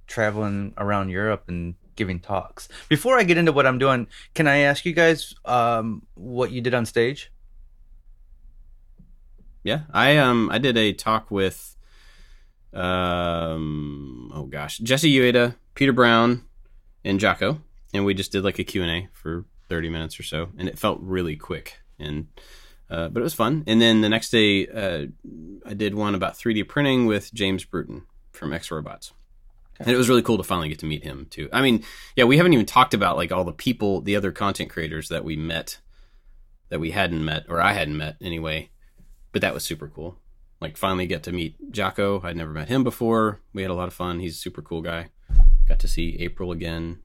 traveling around Europe and giving talks. Before I get into what I'm doing, can I ask you guys um, what you did on stage? Yeah, I um I did a talk with um oh gosh, Jesse Ueda, Peter Brown, and Jocko, and we just did like a Q&A for 30 minutes or so, and it felt really quick and uh, but it was fun. And then the next day, uh, I did one about 3D printing with James Bruton from XRobots. And it was really cool to finally get to meet him too. I mean, yeah, we haven't even talked about like all the people, the other content creators that we met, that we hadn't met, or I hadn't met anyway. But that was super cool. Like finally get to meet Jocko. I'd never met him before. We had a lot of fun. He's a super cool guy. Got to see April again.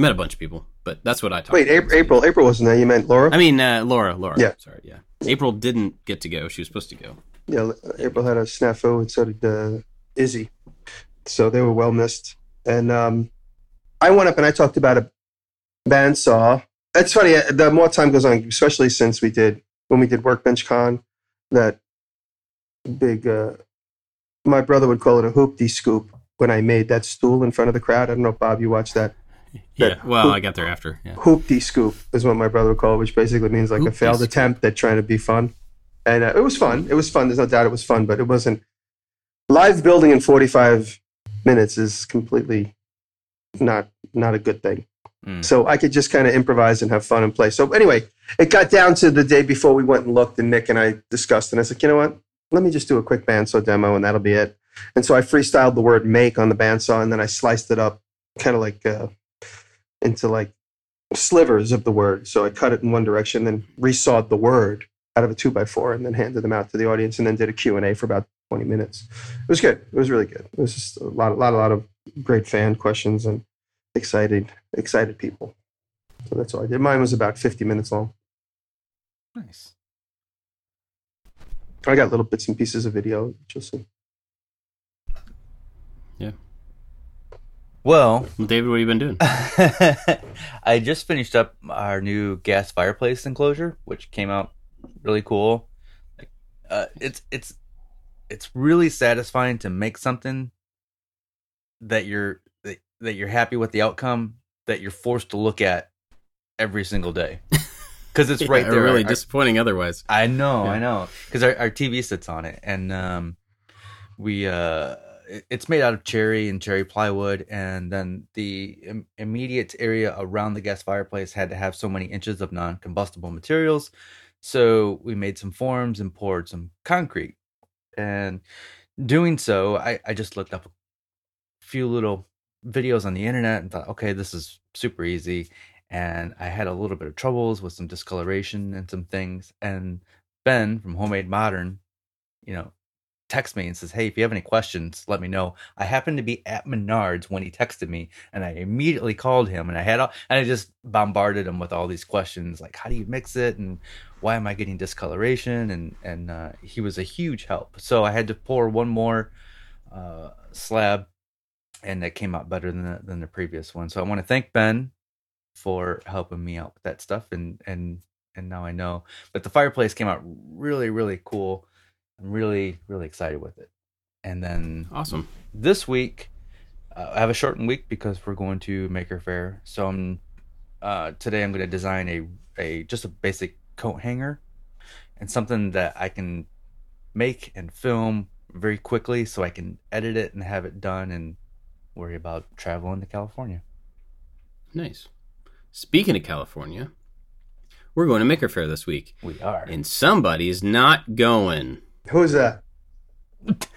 Met a bunch of people, but that's what I talked. Wait, about. April, April, April wasn't there. You meant Laura? I mean, uh, Laura. Laura. Yeah. Sorry. Yeah. April didn't get to go. She was supposed to go. Yeah, April had a snafu, and so did uh, Izzy. So they were well missed. And um, I went up and I talked about a bandsaw. It's funny. uh, The more time goes on, especially since we did when we did Workbench Con, that big. Uh, my brother would call it a hoopty scoop when I made that stool in front of the crowd. I don't know, Bob, you watched that. Yeah. Well, I got there after. Yeah. Hoopty scoop is what my brother would call it, which basically means like a failed scoop. attempt at trying to be fun. And uh, it was fun. It was fun. There's no doubt it was fun, but it wasn't. Live building in 45 minutes is completely not not a good thing. Mm. So I could just kind of improvise and have fun and play. So anyway, it got down to the day before we went and looked, and Nick and I discussed, and I said, you know what? Let me just do a quick bandsaw demo, and that'll be it. And so I freestyled the word "make" on the bandsaw, and then I sliced it up, kind of like uh, into like slivers of the word. So I cut it in one direction, then resawed the word out of a two by four, and then handed them out to the audience, and then did a Q and A for about twenty minutes. It was good. It was really good. It was just a lot, a lot, a lot of great fan questions and excited, excited people. So that's all I did. Mine was about fifty minutes long. Nice. I got little bits and pieces of video. which You'll see. Well, Well, David, what have you been doing? I just finished up our new gas fireplace enclosure, which came out really cool. Uh, it's it's it's really satisfying to make something that you're that, that you're happy with the outcome that you're forced to look at every single day because it's right there. Really Our- disappointing otherwise. I know, Yeah. I know, because our, our TV sits on it, and um, we uh, it's made out of cherry and cherry plywood, and then the Im- immediate area around the gas fireplace had to have so many inches of non-combustible materials, so we made some forms and poured some concrete, and doing so, I I just looked up a few little videos on the internet and thought, okay, this is super easy. And I had a little bit of troubles with some discoloration and some things. And Ben from Homemade Modern, you know, texts me and says, Hey, if you have any questions, let me know. I happened to be at Menards when he texted me and I immediately called him and I had all, and I just bombarded him with all these questions like, how do you mix it? And why am I getting discoloration? And, and, uh, he was a huge help. So I had to pour one more, uh, slab and it came out better than the, than the previous one. So I want to thank Ben for helping me out with that stuff, and and and now I know. But the fireplace came out really really cool. I'm really really excited with it. And then Awesome. this week, uh, I have a shortened week because we're going to Maker Faire. So I'm uh, today I'm going to design a a just a basic coat hanger and something that I can make and film very quickly, so I can edit it and have it done and worry about traveling to California. Nice. Speaking of California, we're going to Maker Faire this week, We are. and somebody's not going. Who's that?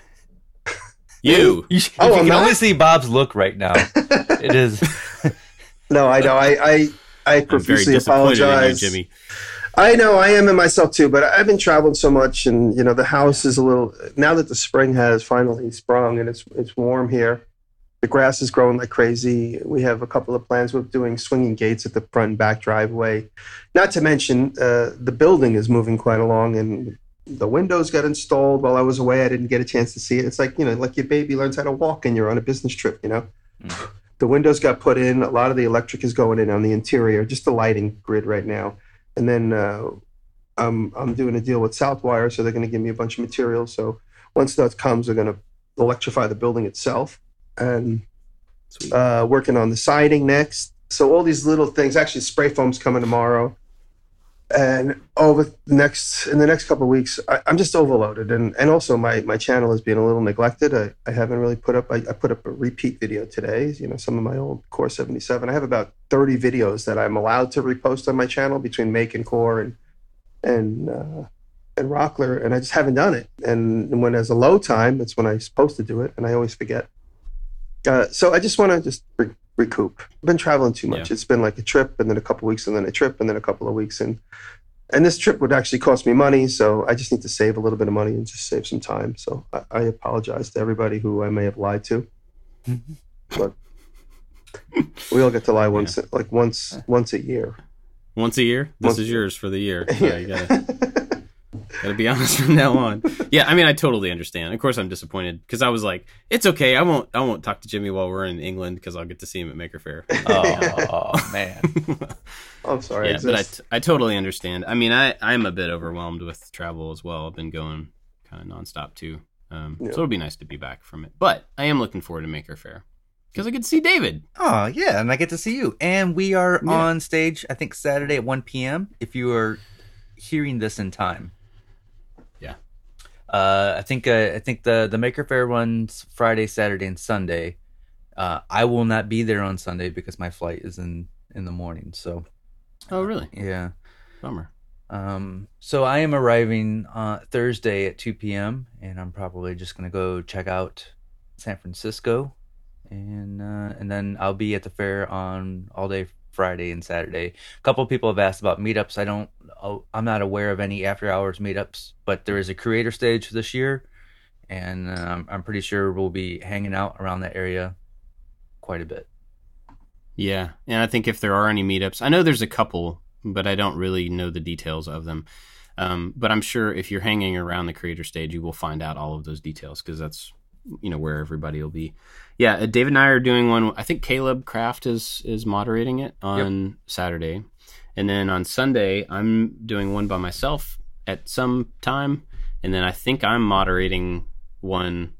You. You, should, Oh, if you I'm can not? only see Bob's look right now. it is. No, I know. I I, I I'm profusely disappointed in you, apologize. Jimmy. I know I am in myself too, but I've been traveling so much, and you know the house is a little. Now that the spring has finally sprung and it's it's warm here, the grass is growing like crazy. We have a couple of plans with doing swinging gates at the front and back driveway. Not to mention uh, the building is moving quite along, and the windows got installed while I was away. I didn't get a chance to see it. It's like you know, like your baby learns how to walk, and you're on a business trip. You know, Mm. the windows got put in. A lot of the electric is going in on the interior, just the lighting grid right now and then uh, I'm I'm doing a deal with Southwire, so they're going to give me a bunch of materials. So once that comes, they're going to electrify the building itself, and uh, working on the siding next. So all these little things. Actually, spray foam's coming tomorrow, and over the next in the next couple weeks, I, I'm just overloaded, and and also my my channel is being a little neglected. I, I haven't really put up. I, I put up a repeat video today. You know, some of my old Core 77. I have about 30 videos that I'm allowed to repost on my channel between Make and Core and and uh, and Rockler, and I just haven't done it. And when there's a low time, it's when I'm supposed to do it, and I always forget. Uh, so I just want to just recoup. I've been traveling too much. Yeah. It's been like a trip, and then a couple weeks, and then a trip, and then a couple of weeks, and and this trip would actually cost me money. So I just need to save a little bit of money and just save some time. So I, I apologize to everybody who I may have lied to, mm-hmm. but we all get to lie once, like once, once a year. Once a year. This Once- is yours for the year. So you gotta be honest from now on. Yeah, I mean, I totally understand. Of course, I'm disappointed because I was like, it's okay. I won't. I won't talk to Jimmy while we're in England because I'll get to see him at Maker Faire. Oh man. I'm sorry. I yeah, but I, exist. totally understand. I mean, I I'm a bit overwhelmed with travel as well. I've been going kind of nonstop too. Um, Yeah. So it'll be nice to be back from it. But I am looking forward to Maker Faire because I get to see David. Oh yeah, and I get to see you. And we are Yeah. on stage. I think Saturday at one p.m. If you are hearing this in time. Uh, I think uh, I think the the Maker Faire runs Friday, Saturday, and Sunday. Uh, I will not be there on Sunday because my flight is in in the morning. So Oh, really? yeah. Bummer. Um, so I am arriving uh, Thursday at 2 p.m. and I'm probably just gonna go check out San Francisco, and uh, and then I'll be at the fair on all day Friday and Saturday. A couple people have asked about meetups. I don't, oh, I'm not aware of any after hours meetups, but there is a creator stage this year, and um, I'm pretty sure we'll be hanging out around that area quite a bit. Yeah, and I think if there are any meetups, I know there's a couple, but I don't really know the details of them. Um, but I'm sure if you're hanging around the creator stage, you will find out all of those details because that's you know where everybody will be. Yeah, uh, David and I are doing one. I think Caleb Kraft is is moderating it on Saturday, and then on Sunday I'm doing one by myself at some time, and then I think I'm moderating one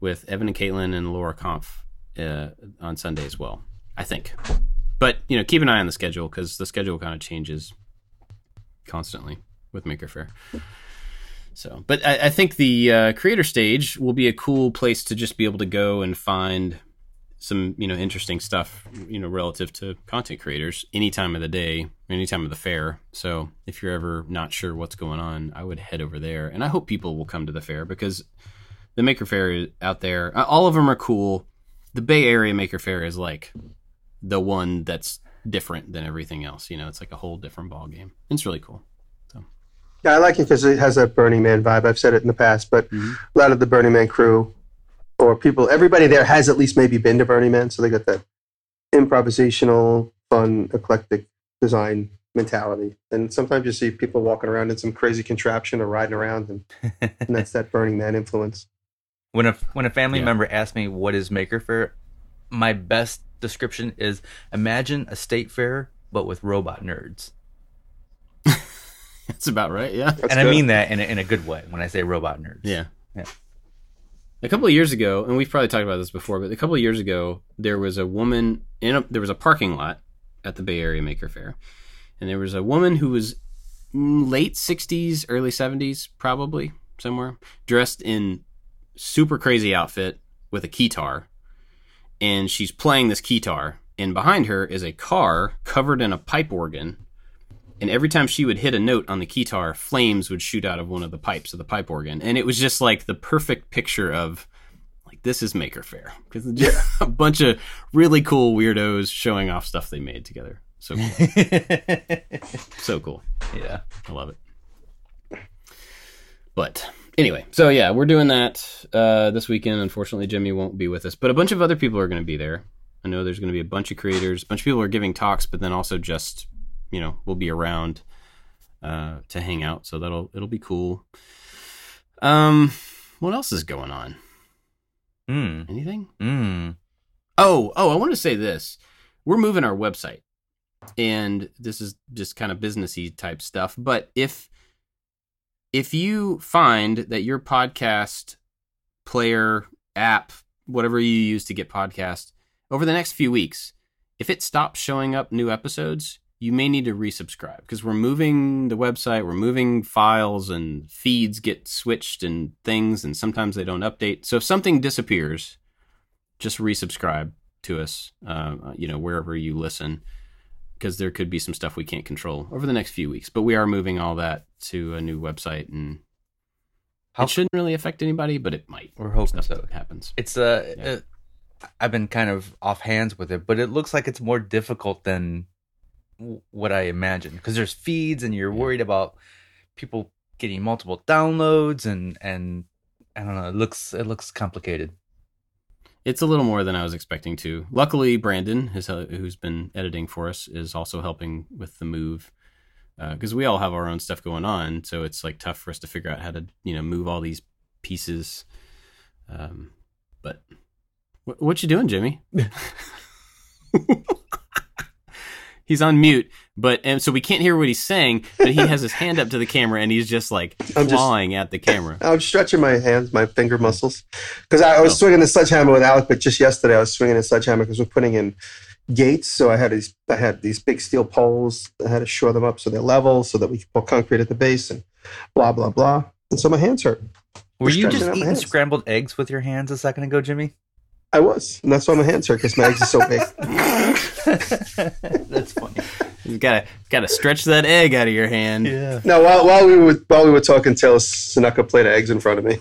with Evan and Katelyn and Laura Kampf uh, on Sunday as well. I think, but you know, keep an eye on the schedule because the schedule kind of changes constantly with Maker Faire. So, but I, I think the uh, creator stage will be a cool place to just be able to go and find some you know interesting stuff you know relative to content creators any time of the day any time of the fair. So if you're ever not sure what's going on i would head over there. And i hope people will come to the fair because the maker faire out there all of them are cool. The bay area maker faire is like the one that's different than everything else you know it's like a whole different ball game it's really cool Yeah, I like it because it has that Burning Man vibe. I've said it in the past, but Mhm. a lot of the Burning Man crew or people, everybody there has at least maybe been to Burning Man, so they got that improvisational, fun, eclectic design mentality. And sometimes you see people walking around in some crazy contraption or riding around, and, and that's that Burning Man influence. when a when a family Yeah. member asks me what is Maker Faire, my best description is imagine a state fair but with robot nerds. that's about right yeah That's and I mean that in a, in a good way when I say robot nerds. Yeah. Yeah. A couple of years ago, and we've probably talked about this before, but a couple of years ago, there was a woman in a there was a parking lot at the Bay Area Maker Faire, and there was a woman who was late '60s, early '70s, probably somewhere, dressed in super crazy outfit with a keytar, and she's playing this keytar, and behind her is a car covered in a pipe organ and every time she would hit a note on the keytar, flames would shoot out of one of the pipes of the pipe organ, and it was just like the perfect picture of like this is Maker Faire because just a bunch of really cool weirdos showing off stuff they made together. So cool. so cool. yeah. I love it. But anyway, so yeah, we're doing that uh, this weekend. Unfortunately, Jimmy won't be with us, but a bunch of other people are going to be there. I know there's going to be a bunch of creators, a bunch of people are giving talks, but then also just you know we'll be around uh, to hang out, so that'll it'll be cool. Um, what else is going on? Mm. Anything? Mm. Oh, oh, I want to say this. We're moving our website. And this is just kind of businessy type stuff, but if if you find that your podcast player app, whatever you use to get podcasts, over the next few weeks, if it stops showing up new episodes, you may need to resubscribe because we're moving the website, we're moving files and feeds get switched and things and sometimes they don't update. So if something disappears, just resubscribe to us, uh, you know, wherever you listen, because there could be some stuff we can't control over the next few weeks. But we are moving all that to a new website, and How- it shouldn't really affect anybody, but it might. We're hoping Stuff so. that happens. It's uh, Yeah. uh, I've been kind of off hands with it, but it looks like it's more difficult than what I imagined because there's feeds and you're Yeah. worried about people getting multiple downloads and and I don't know. It looks it looks complicated. It's a little more than I was expecting to. Luckily, Brandon, his, who's been editing for us, is also helping with the move because we all have our own stuff going on. So it's like tough for us to figure out how to you know move all these pieces. Um, but what, what you doing, Jimmy? he's on mute, but and so we can't hear what he's saying. But he has his hand up to the camera and he's just like I'm just- clawing at the camera. I'm stretching my hands, my finger muscles, because I, I was Oh. swinging the sledgehammer with Alec, but just yesterday I was swinging a sledgehammer because we're putting in gates. So I had these, I had these big steel poles. I had to shore them up so they're level, so that we can put concrete at the base, and blah blah blah. And so my hands hurt. Were you just eating hands. scrambled eggs with your hands a second ago, Jimmy? I was, and that's why my hands hurt because my eggs are so big. That's funny. You gotta gotta stretch that egg out of your hand. Yeah. No, while, while we were while we were talking, Taylor snuck a plate of eggs in front of me.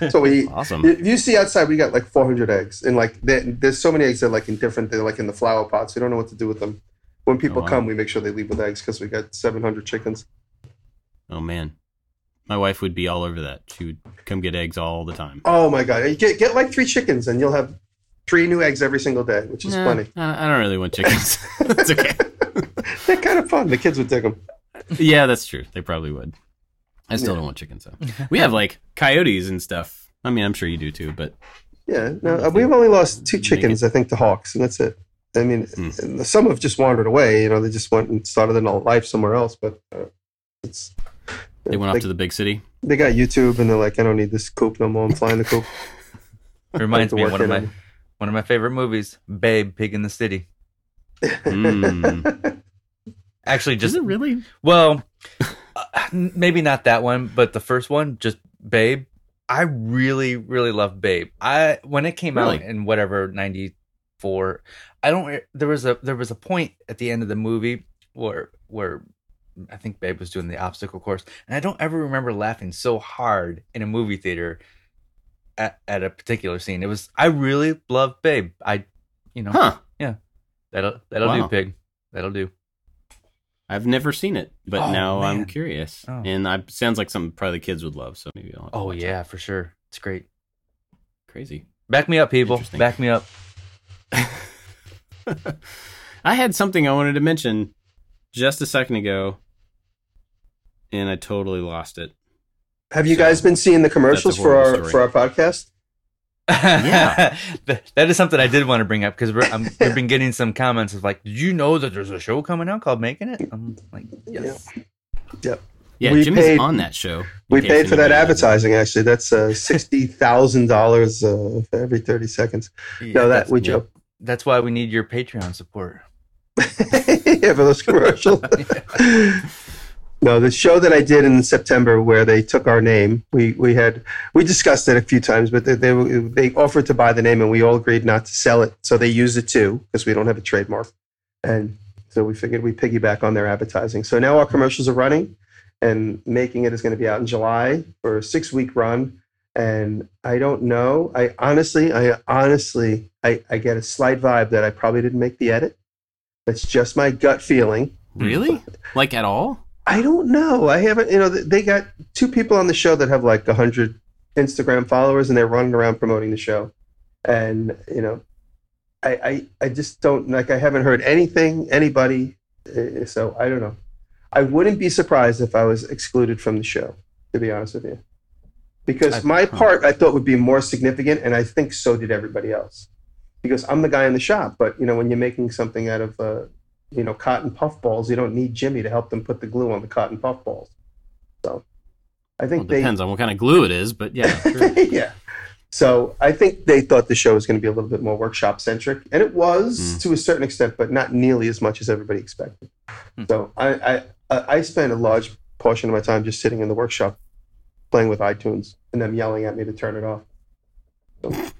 so we eat. Awesome. If you see outside, we got like 400 eggs, and like there's so many eggs that are like in different. They're like in the flower pots. We don't know what to do with them. When people Oh, wow. come, we make sure they leave with eggs because we got 700 chickens. Oh man, my wife would be all over that. She would come get eggs all the time. Oh my god! Get get like three chickens, and you'll have three new eggs every single day, which is Nah, funny. I don't really want chickens. That's okay. They're kind of fun. The kids would dig them. Yeah, that's true. They probably would. I still Yeah. don't want chickens though. We have like coyotes and stuff. I mean, I'm sure you do too, but Yeah, no, uh, we've only lost two chickens, I think, to hawks, and that's it. I mean, and some have just wandered away. You know, they just went and started their life somewhere else. But uh, it's They went off to the big city. They got YouTube, and they're like, I don't need this coop no more. I'm flying the coop. It reminds me of one of my one of my favorite movies, Babe, Pig in the City. Mm. Actually, Is just it really? well, uh, maybe not that one, but the first one, just Babe. I really, really love Babe. I when it came out in whatever ninety four, I don't. There was a there was a point at the end of the movie where where I think Babe was doing the obstacle course, and I don't ever remember laughing so hard in a movie theater at, at a particular scene. It was I really love Babe. I, you know, Huh. that'll that'll Wow. do, pig. That'll do. I've never seen it, but Oh, now I'm curious. Oh. And I sounds like something probably the kids would love. So maybe I'll. Oh watch it. yeah, for sure. It's great. crazy. Back me up, people. Back me up. I had something I wanted to mention just a second ago, and I totally lost it. Have you So, guys been seeing the commercials for our story. for our podcast? Yeah. That is something I did want to bring up because we've been getting some comments of like, "Did you know that there's a show coming out called Making It?" I'm like, "Yes." yep, Yeah, We Jimmy's paid- on that show. in We case paid for that anybody doesn't- advertising. Actually, that's uh, sixty thousand dollars uh, for every thirty seconds. Yeah, No, that that's- we yeah. joke. That's why we need your Patreon support. yeah, for those commercials. no, the show that I did in September, where they took our name, we we had we discussed it a few times, but they they, they offered to buy the name, and we all agreed not to sell it. So they used it too because we don't have a trademark, and so we figured we piggyback on their advertising. So now our commercials are running, and making it is going to be out in July for a six week run. And I don't know. I honestly, I honestly, I, I get a slight vibe that I probably didn't make the edit. That's just my gut feeling. Really? Like at all? I don't know. I haven't, you know, they got two people on the show that have like 100 Instagram followers and they're running around promoting the show. And, you know, I, I, I just don't, like, I haven't heard anything, anybody. uh, So I don't know. I wouldn't be surprised if I was excluded from the show, to be honest with you. Because my part I thought would be more significant, and I think so did everybody else. Because I'm the guy in the shop, but you know, when you're making something out of uh, you know, cotton puff balls, you don't need Jimmy to help them put the glue on the cotton puff balls. So I Well, think it they depends on what kind of glue it is, but yeah, sure. yeah. So I think they thought the show was going to be a little bit more workshop centric, and it was Mm. to a certain extent, but not nearly as much as everybody expected. Hmm. So I, I I I spent a large portion of my time just sitting in the workshop, playing with iTunes, and them yelling at me to turn it off.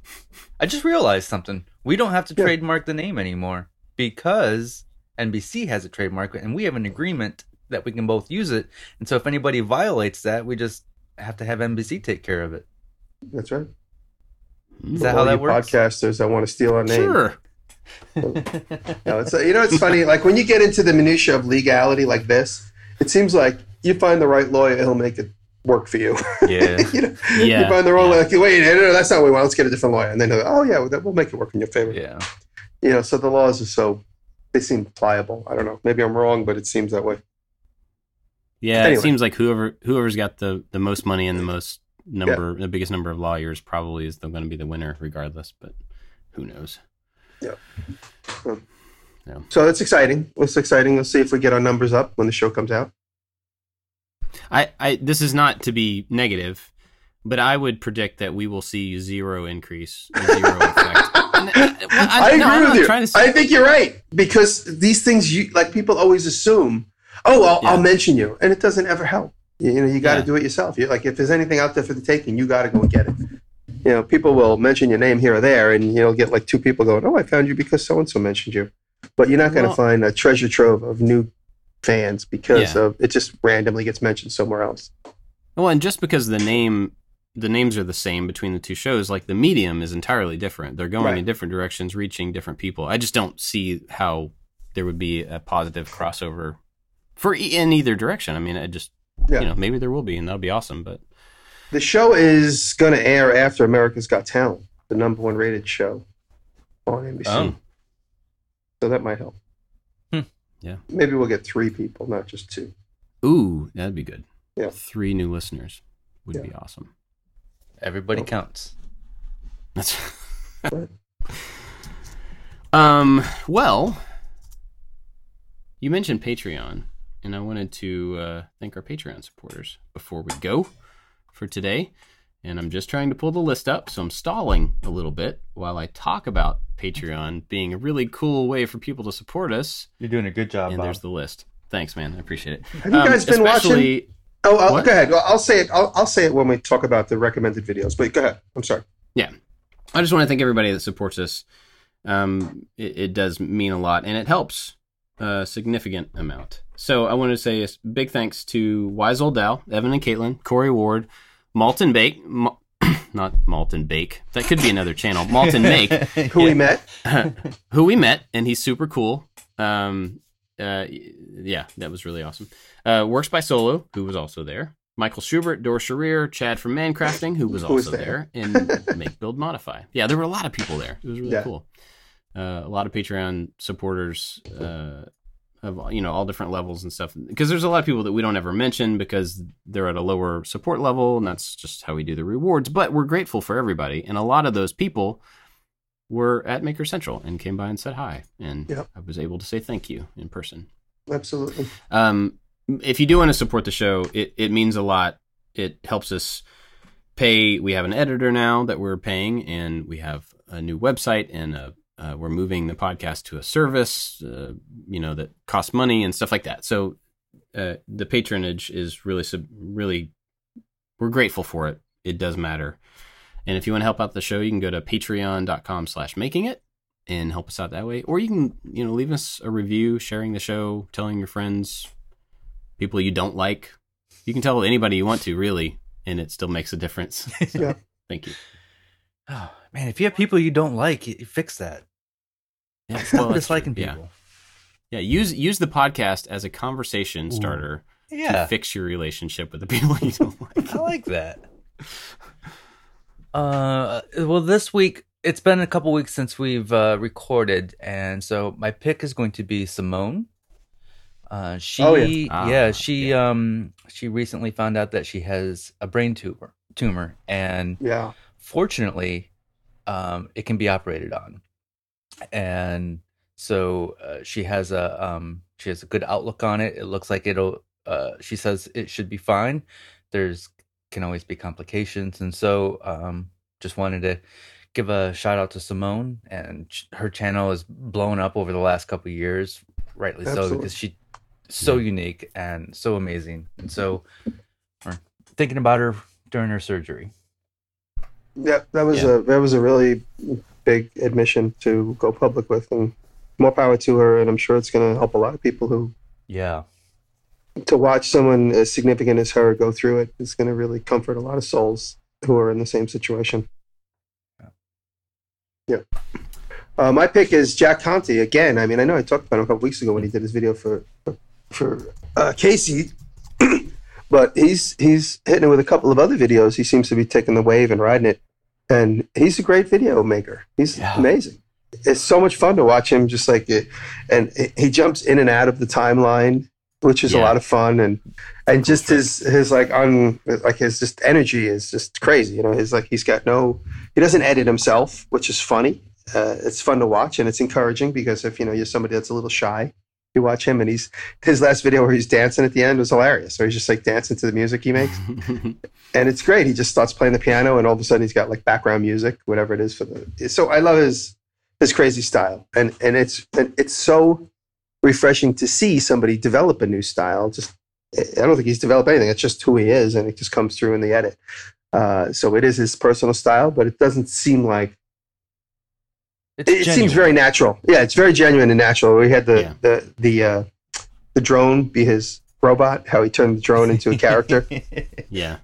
I just realized something. We don't have to Yeah. trademark the name anymore because NBC has a trademark and we have an agreement that we can both use it. And so if anybody violates that, we just have to have NBC take care of it. That's right. Is that how that you works? Podcasters that want to steal our name. sure. No, it's you know it's funny. Like when you get into the minutia of legality like this, it seems like you find the right lawyer, he'll make it work for you. Yeah. you know, Yeah, you find the wrong yeah. lawyer. Like, wait, no, no, that's not what we want. Let's get a different lawyer. And then they're like, oh yeah, well, that- we'll make it work in your favor. yeah. You know, so the laws are so they seem pliable. I don't know. Maybe I'm wrong, but it seems that way. Yeah, Anyway. it seems like whoever whoever's got the the most money and the most number, the biggest number of lawyers, probably is going to be the winner, regardless. But who knows? Yeah. Hmm. Yeah. So that's exciting. It's exciting. Let's see if we get our numbers up when the show comes out. I, I this is not to be negative, but I would predict that we will see zero increase, zero effect. Uh, I, agree no, with you. trying to say- I think you're right because these things, you like people always assume, oh, I'll, Yeah. I'll mention you, and it doesn't ever help. You, you know, you got to Yeah. do it yourself. You're like if there's anything out there for the taking, you got to go and get it. You know, people will mention your name here or there, and you'll get like two people going, "Oh, I found you because so and so mentioned you," but you're not going to Well- find a treasure trove of new fans because Yeah. of it just randomly gets mentioned somewhere else. Well, and just because the name the names are the same between the two shows, like the medium is entirely different. They're going Right. in different directions, reaching different people. I just don't see how there would be a positive crossover for e- in either direction. I mean, I just Yeah. you know maybe there will be, and that'll be awesome. But The show is going to air after America's Got Talent, the number one rated show on NBC. Oh. So that might help. Hmm. Yeah. Maybe we'll get three people, not just two. ooh, that'd be good. Yeah. three new listeners would Yeah. be awesome. Everybody Oh. counts. That's Right. um. Well, you mentioned Patreon. and I wanted to uh, thank our Patreon supporters before we go for today. And I'm just trying to pull the list up, so I'm stalling a little bit while I talk about Patreon being a really cool way for people to support us. You're doing a good job, and Bob. there's the list. Thanks, man. I appreciate it. Have you guys been watching? Oh, I'll, go ahead. Well, I'll say it. I'll, I'll say it when we talk about the recommended videos. But go ahead. I'm sorry. Yeah, I just want to thank everybody that supports us. Um, it, it does mean a lot, and it helps a significant amount. So I want to say a big thanks to Wise Old Dow, Evan and Katelyn, Corey Ward, Malton Bake, Ma- not Malton Bake. That could be another channel. Malton Make, Who we met? who we met, and he's super cool. Um, uh, yeah, that was really awesome. Uh, Works by Solo, who was also there. Michael Schubert, Dor Sharir, Chad from Mancrafting, who was also there. there, and Make Build Modify. Yeah, there were a lot of people there. It was really Yeah. cool. Uh, a lot of Patreon supporters uh, of you know all different levels and stuff. Because there's a lot of people that we don't ever mention because they're at a lower support level, and that's just how we do the rewards. But we're grateful for everybody, and a lot of those people were at Maker Central and came by and said hi, and Yep. I was able to say thank you in person. Absolutely. Um, if you do want to support the show, it, it means a lot. It helps us pay. We have an editor now that we're paying, and we have a new website, and a, uh, we're moving the podcast to a service, uh, you know, that costs money and stuff like that. So uh, the patronage is really, really, we're grateful for it. It does matter. And if you want to help out the show, you can go to patreon.com slash making it and help us out that way. Or you can, you know, leave us a review, sharing the show, telling your friends, people you don't like. You can tell anybody you want to, really, and it still makes a difference. So, Yeah. Thank you. Oh, man, if you have people you don't like, you, you fix that. Yeah, Stop well, disliking true. Yeah. people. Yeah, use use the podcast as a conversation starter to Yeah, fix your relationship with the people you don't like. I like that. Uh, well, this week it's been a couple weeks since we've uh, recorded, and so my pick is going to be Simone. Uh, she, Oh, yeah. yeah, Ah, she, um, she recently found out that she has a brain tumor, tumor, and Yeah. fortunately, um, it can be operated on, and so uh, she has a um, she has a good outlook on it. It looks like it'll. Uh, she says it should be fine. There's can always be complications, and so um, just wanted to give a shout out to Simone, and her channel has blown up over the last couple of years, rightly so because she so unique and so amazing, and so we're thinking about her during her surgery. Yeah. That was Yeah. a that was a really big admission to go public with, and more power to her. And I'm sure it's going to help a lot of people who Yeah. To watch someone as significant as her go through it is going to really comfort a lot of souls who are in the same situation. Yeah. Uh, my pick is Jack Conte again. I mean, I know I talked about him a couple weeks ago when he did his video for for uh, Casey, but he's he's hitting it with a couple of other videos. He seems to be taking the wave and riding it, and he's a great video maker. He's Yeah. amazing. It's so much fun to watch him. Just like it, and he jumps in and out of the timeline, which is a lot of fun, and and just his his like on like his just energy is just crazy. You know, his like he's got no he doesn't edit himself, which is funny. Uh, it's fun to watch and it's encouraging because if you know you're somebody that's a little shy, you watch him and he's his last video where he's dancing at the end was hilarious. So he's just like dancing to the music he makes, and it's great. He just starts playing the piano and all of a sudden he's got like background music, whatever it is for the. So I love his his crazy style, and and it's and it's so refreshing to see somebody develop a new style. Just I don't think he's developed anything. It's just who he is, and it just comes through in the edit. Uh, so it is his personal style, but it doesn't seem like It's it seems very natural. Yeah, it's very genuine and natural. We had the Yeah. the the uh, the drone be his robot. How he turned the drone into a character. yeah.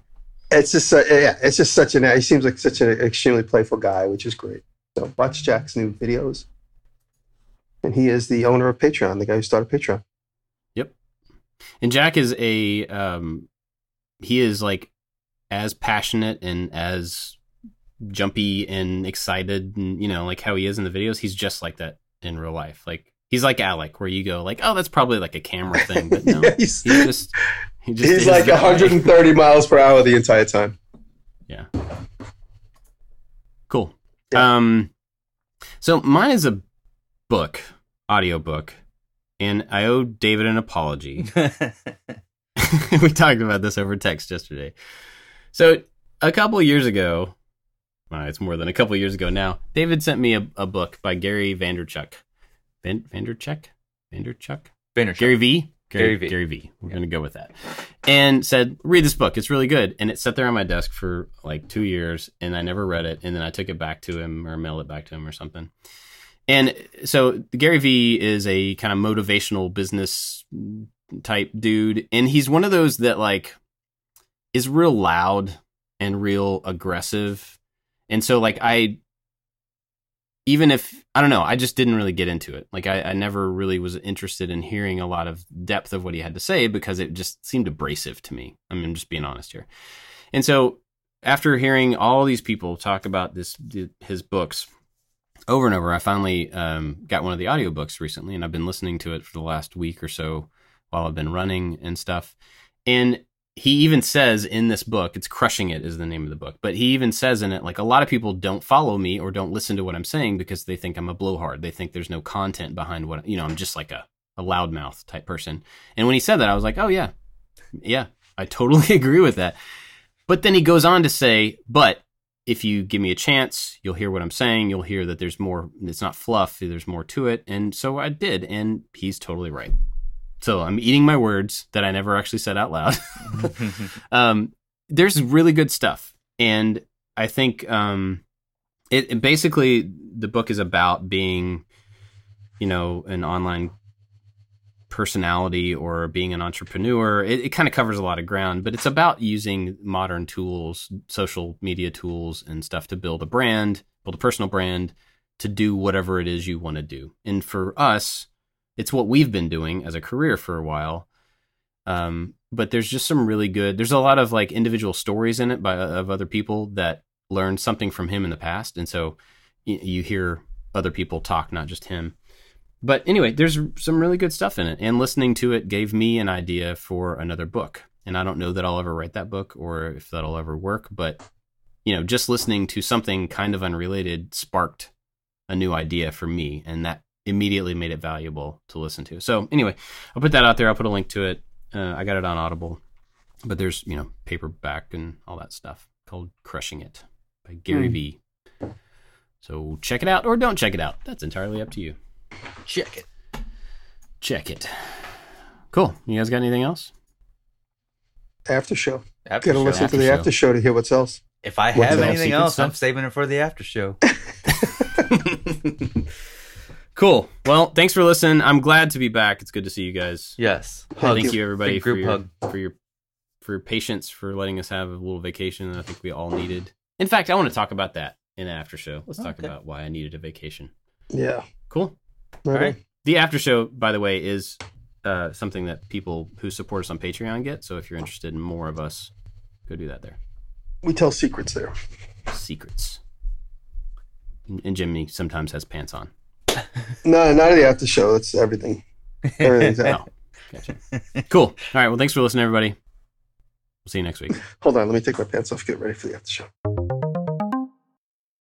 it's just uh, yeah, it's just such an. He seems like such an extremely playful guy, which is great. So watch Jack's new videos, and he is the owner of Patreon, the guy who started Patreon. Yep. And Jack is a um he is like as passionate and as jumpy and excited and you know like how he is in the videos he's just like that in real life like he's like Alec where you go like oh that's probably like a camera thing but no Yeah, he's, he's just he just he's like that way. 130 miles per hour the entire time. Yeah cool. Yeah. Um, so mine is a book, audio book, and I owe David an apology. we talked about this over text yesterday. So a couple years ago, well, it's more than a couple years ago now. David sent me a, a book by Gary Vanderchuk. Van, Vanderchuk, Vanderchuk, Vaynerchuk. Gary V. Gary V. Gary V. We're gonna go with that. And said, read this book. It's really good. And it sat there on my desk for like two years, and I never read it. And then I took it back to him or mailed it back to him or something. And so Gary V is a kind of motivational business type dude, and he's one of those that like is real loud and real aggressive. And so like I even if I don't know, I just didn't really get into it. Like I, I never really was interested in hearing a lot of depth of what he had to say because it just seemed abrasive to me. I mean, I'm just being honest here. And so after hearing all these people talk about this his books over and over, I finally um, got one of the audiobooks recently, and I've been listening to it for the last week or so while I've been running and stuff. And he even says in this book, it's Crushing It is the name of the book, but he even says in it, like, a lot of people don't follow me or don't listen to what I'm saying because they think I'm a blowhard. They think there's no content behind what, you know, I'm just like a, a loudmouth type person. And when he said that, I was like, oh, yeah, yeah, I totally agree with that. But then he goes on to say, but if you give me a chance, you'll hear what I'm saying. You'll hear that there's more, it's not fluff, there's more to it. And so I did. And he's totally right. So I'm eating my words that I never actually said out loud. um, there's really good stuff. And I think um, it, it basically, the book is about being, you know, an online personality or being an entrepreneur. It, it kind of covers a lot of ground, but it's about using modern tools, social media tools, and stuff to build a brand, build a personal brand, to do whatever it is you want to do. And for us, it's what we've been doing as a career for a while. Um, but there's just some really good. There's a lot of like individual stories in it by of other people that learned something from him in the past, and so you hear other people talk, not just him. But anyway, there's some really good stuff in it, and listening to it gave me an idea for another book. And I don't know that I'll ever write that book or if that'll ever work, but you know, just listening to something kind of unrelated sparked a new idea for me, and that immediately made it valuable to listen to. So anyway, I'll put that out there. I'll put a link to it. Uh, I got it on Audible, but there's you know paperback and all that stuff called "Crushing It" by Gary mm. V. So check it out or don't check it out. That's entirely up to you. Check it. Check it. Cool. You guys got anything else? After show. After Gotta show. listen After to the show. after show to hear what's else. If I What's have that? anything Secret else, I'm saving it for the after show. Cool. Well, thanks for listening. I'm glad to be back. It's good to see you guys. yes. Thank you. you, everybody, Big for your, hug. for your for your patience for letting us have a little vacation that I think we all needed. In fact, I want to talk about that in the after show. Let's talk about why I needed a vacation. Yeah. Cool. Right. All right. The after show, by the way, is uh, something that people who support us on Patreon get. So if you're interested in more of us, go do that there. We tell secrets there. Secrets. And and Jimmy sometimes has pants on. No, not the after show. That's everything. Everything's out. Oh, gotcha. cool. All right. Well, thanks for listening, everybody. We'll see you next week. Hold on. Let me take my pants off. Get ready for the after show.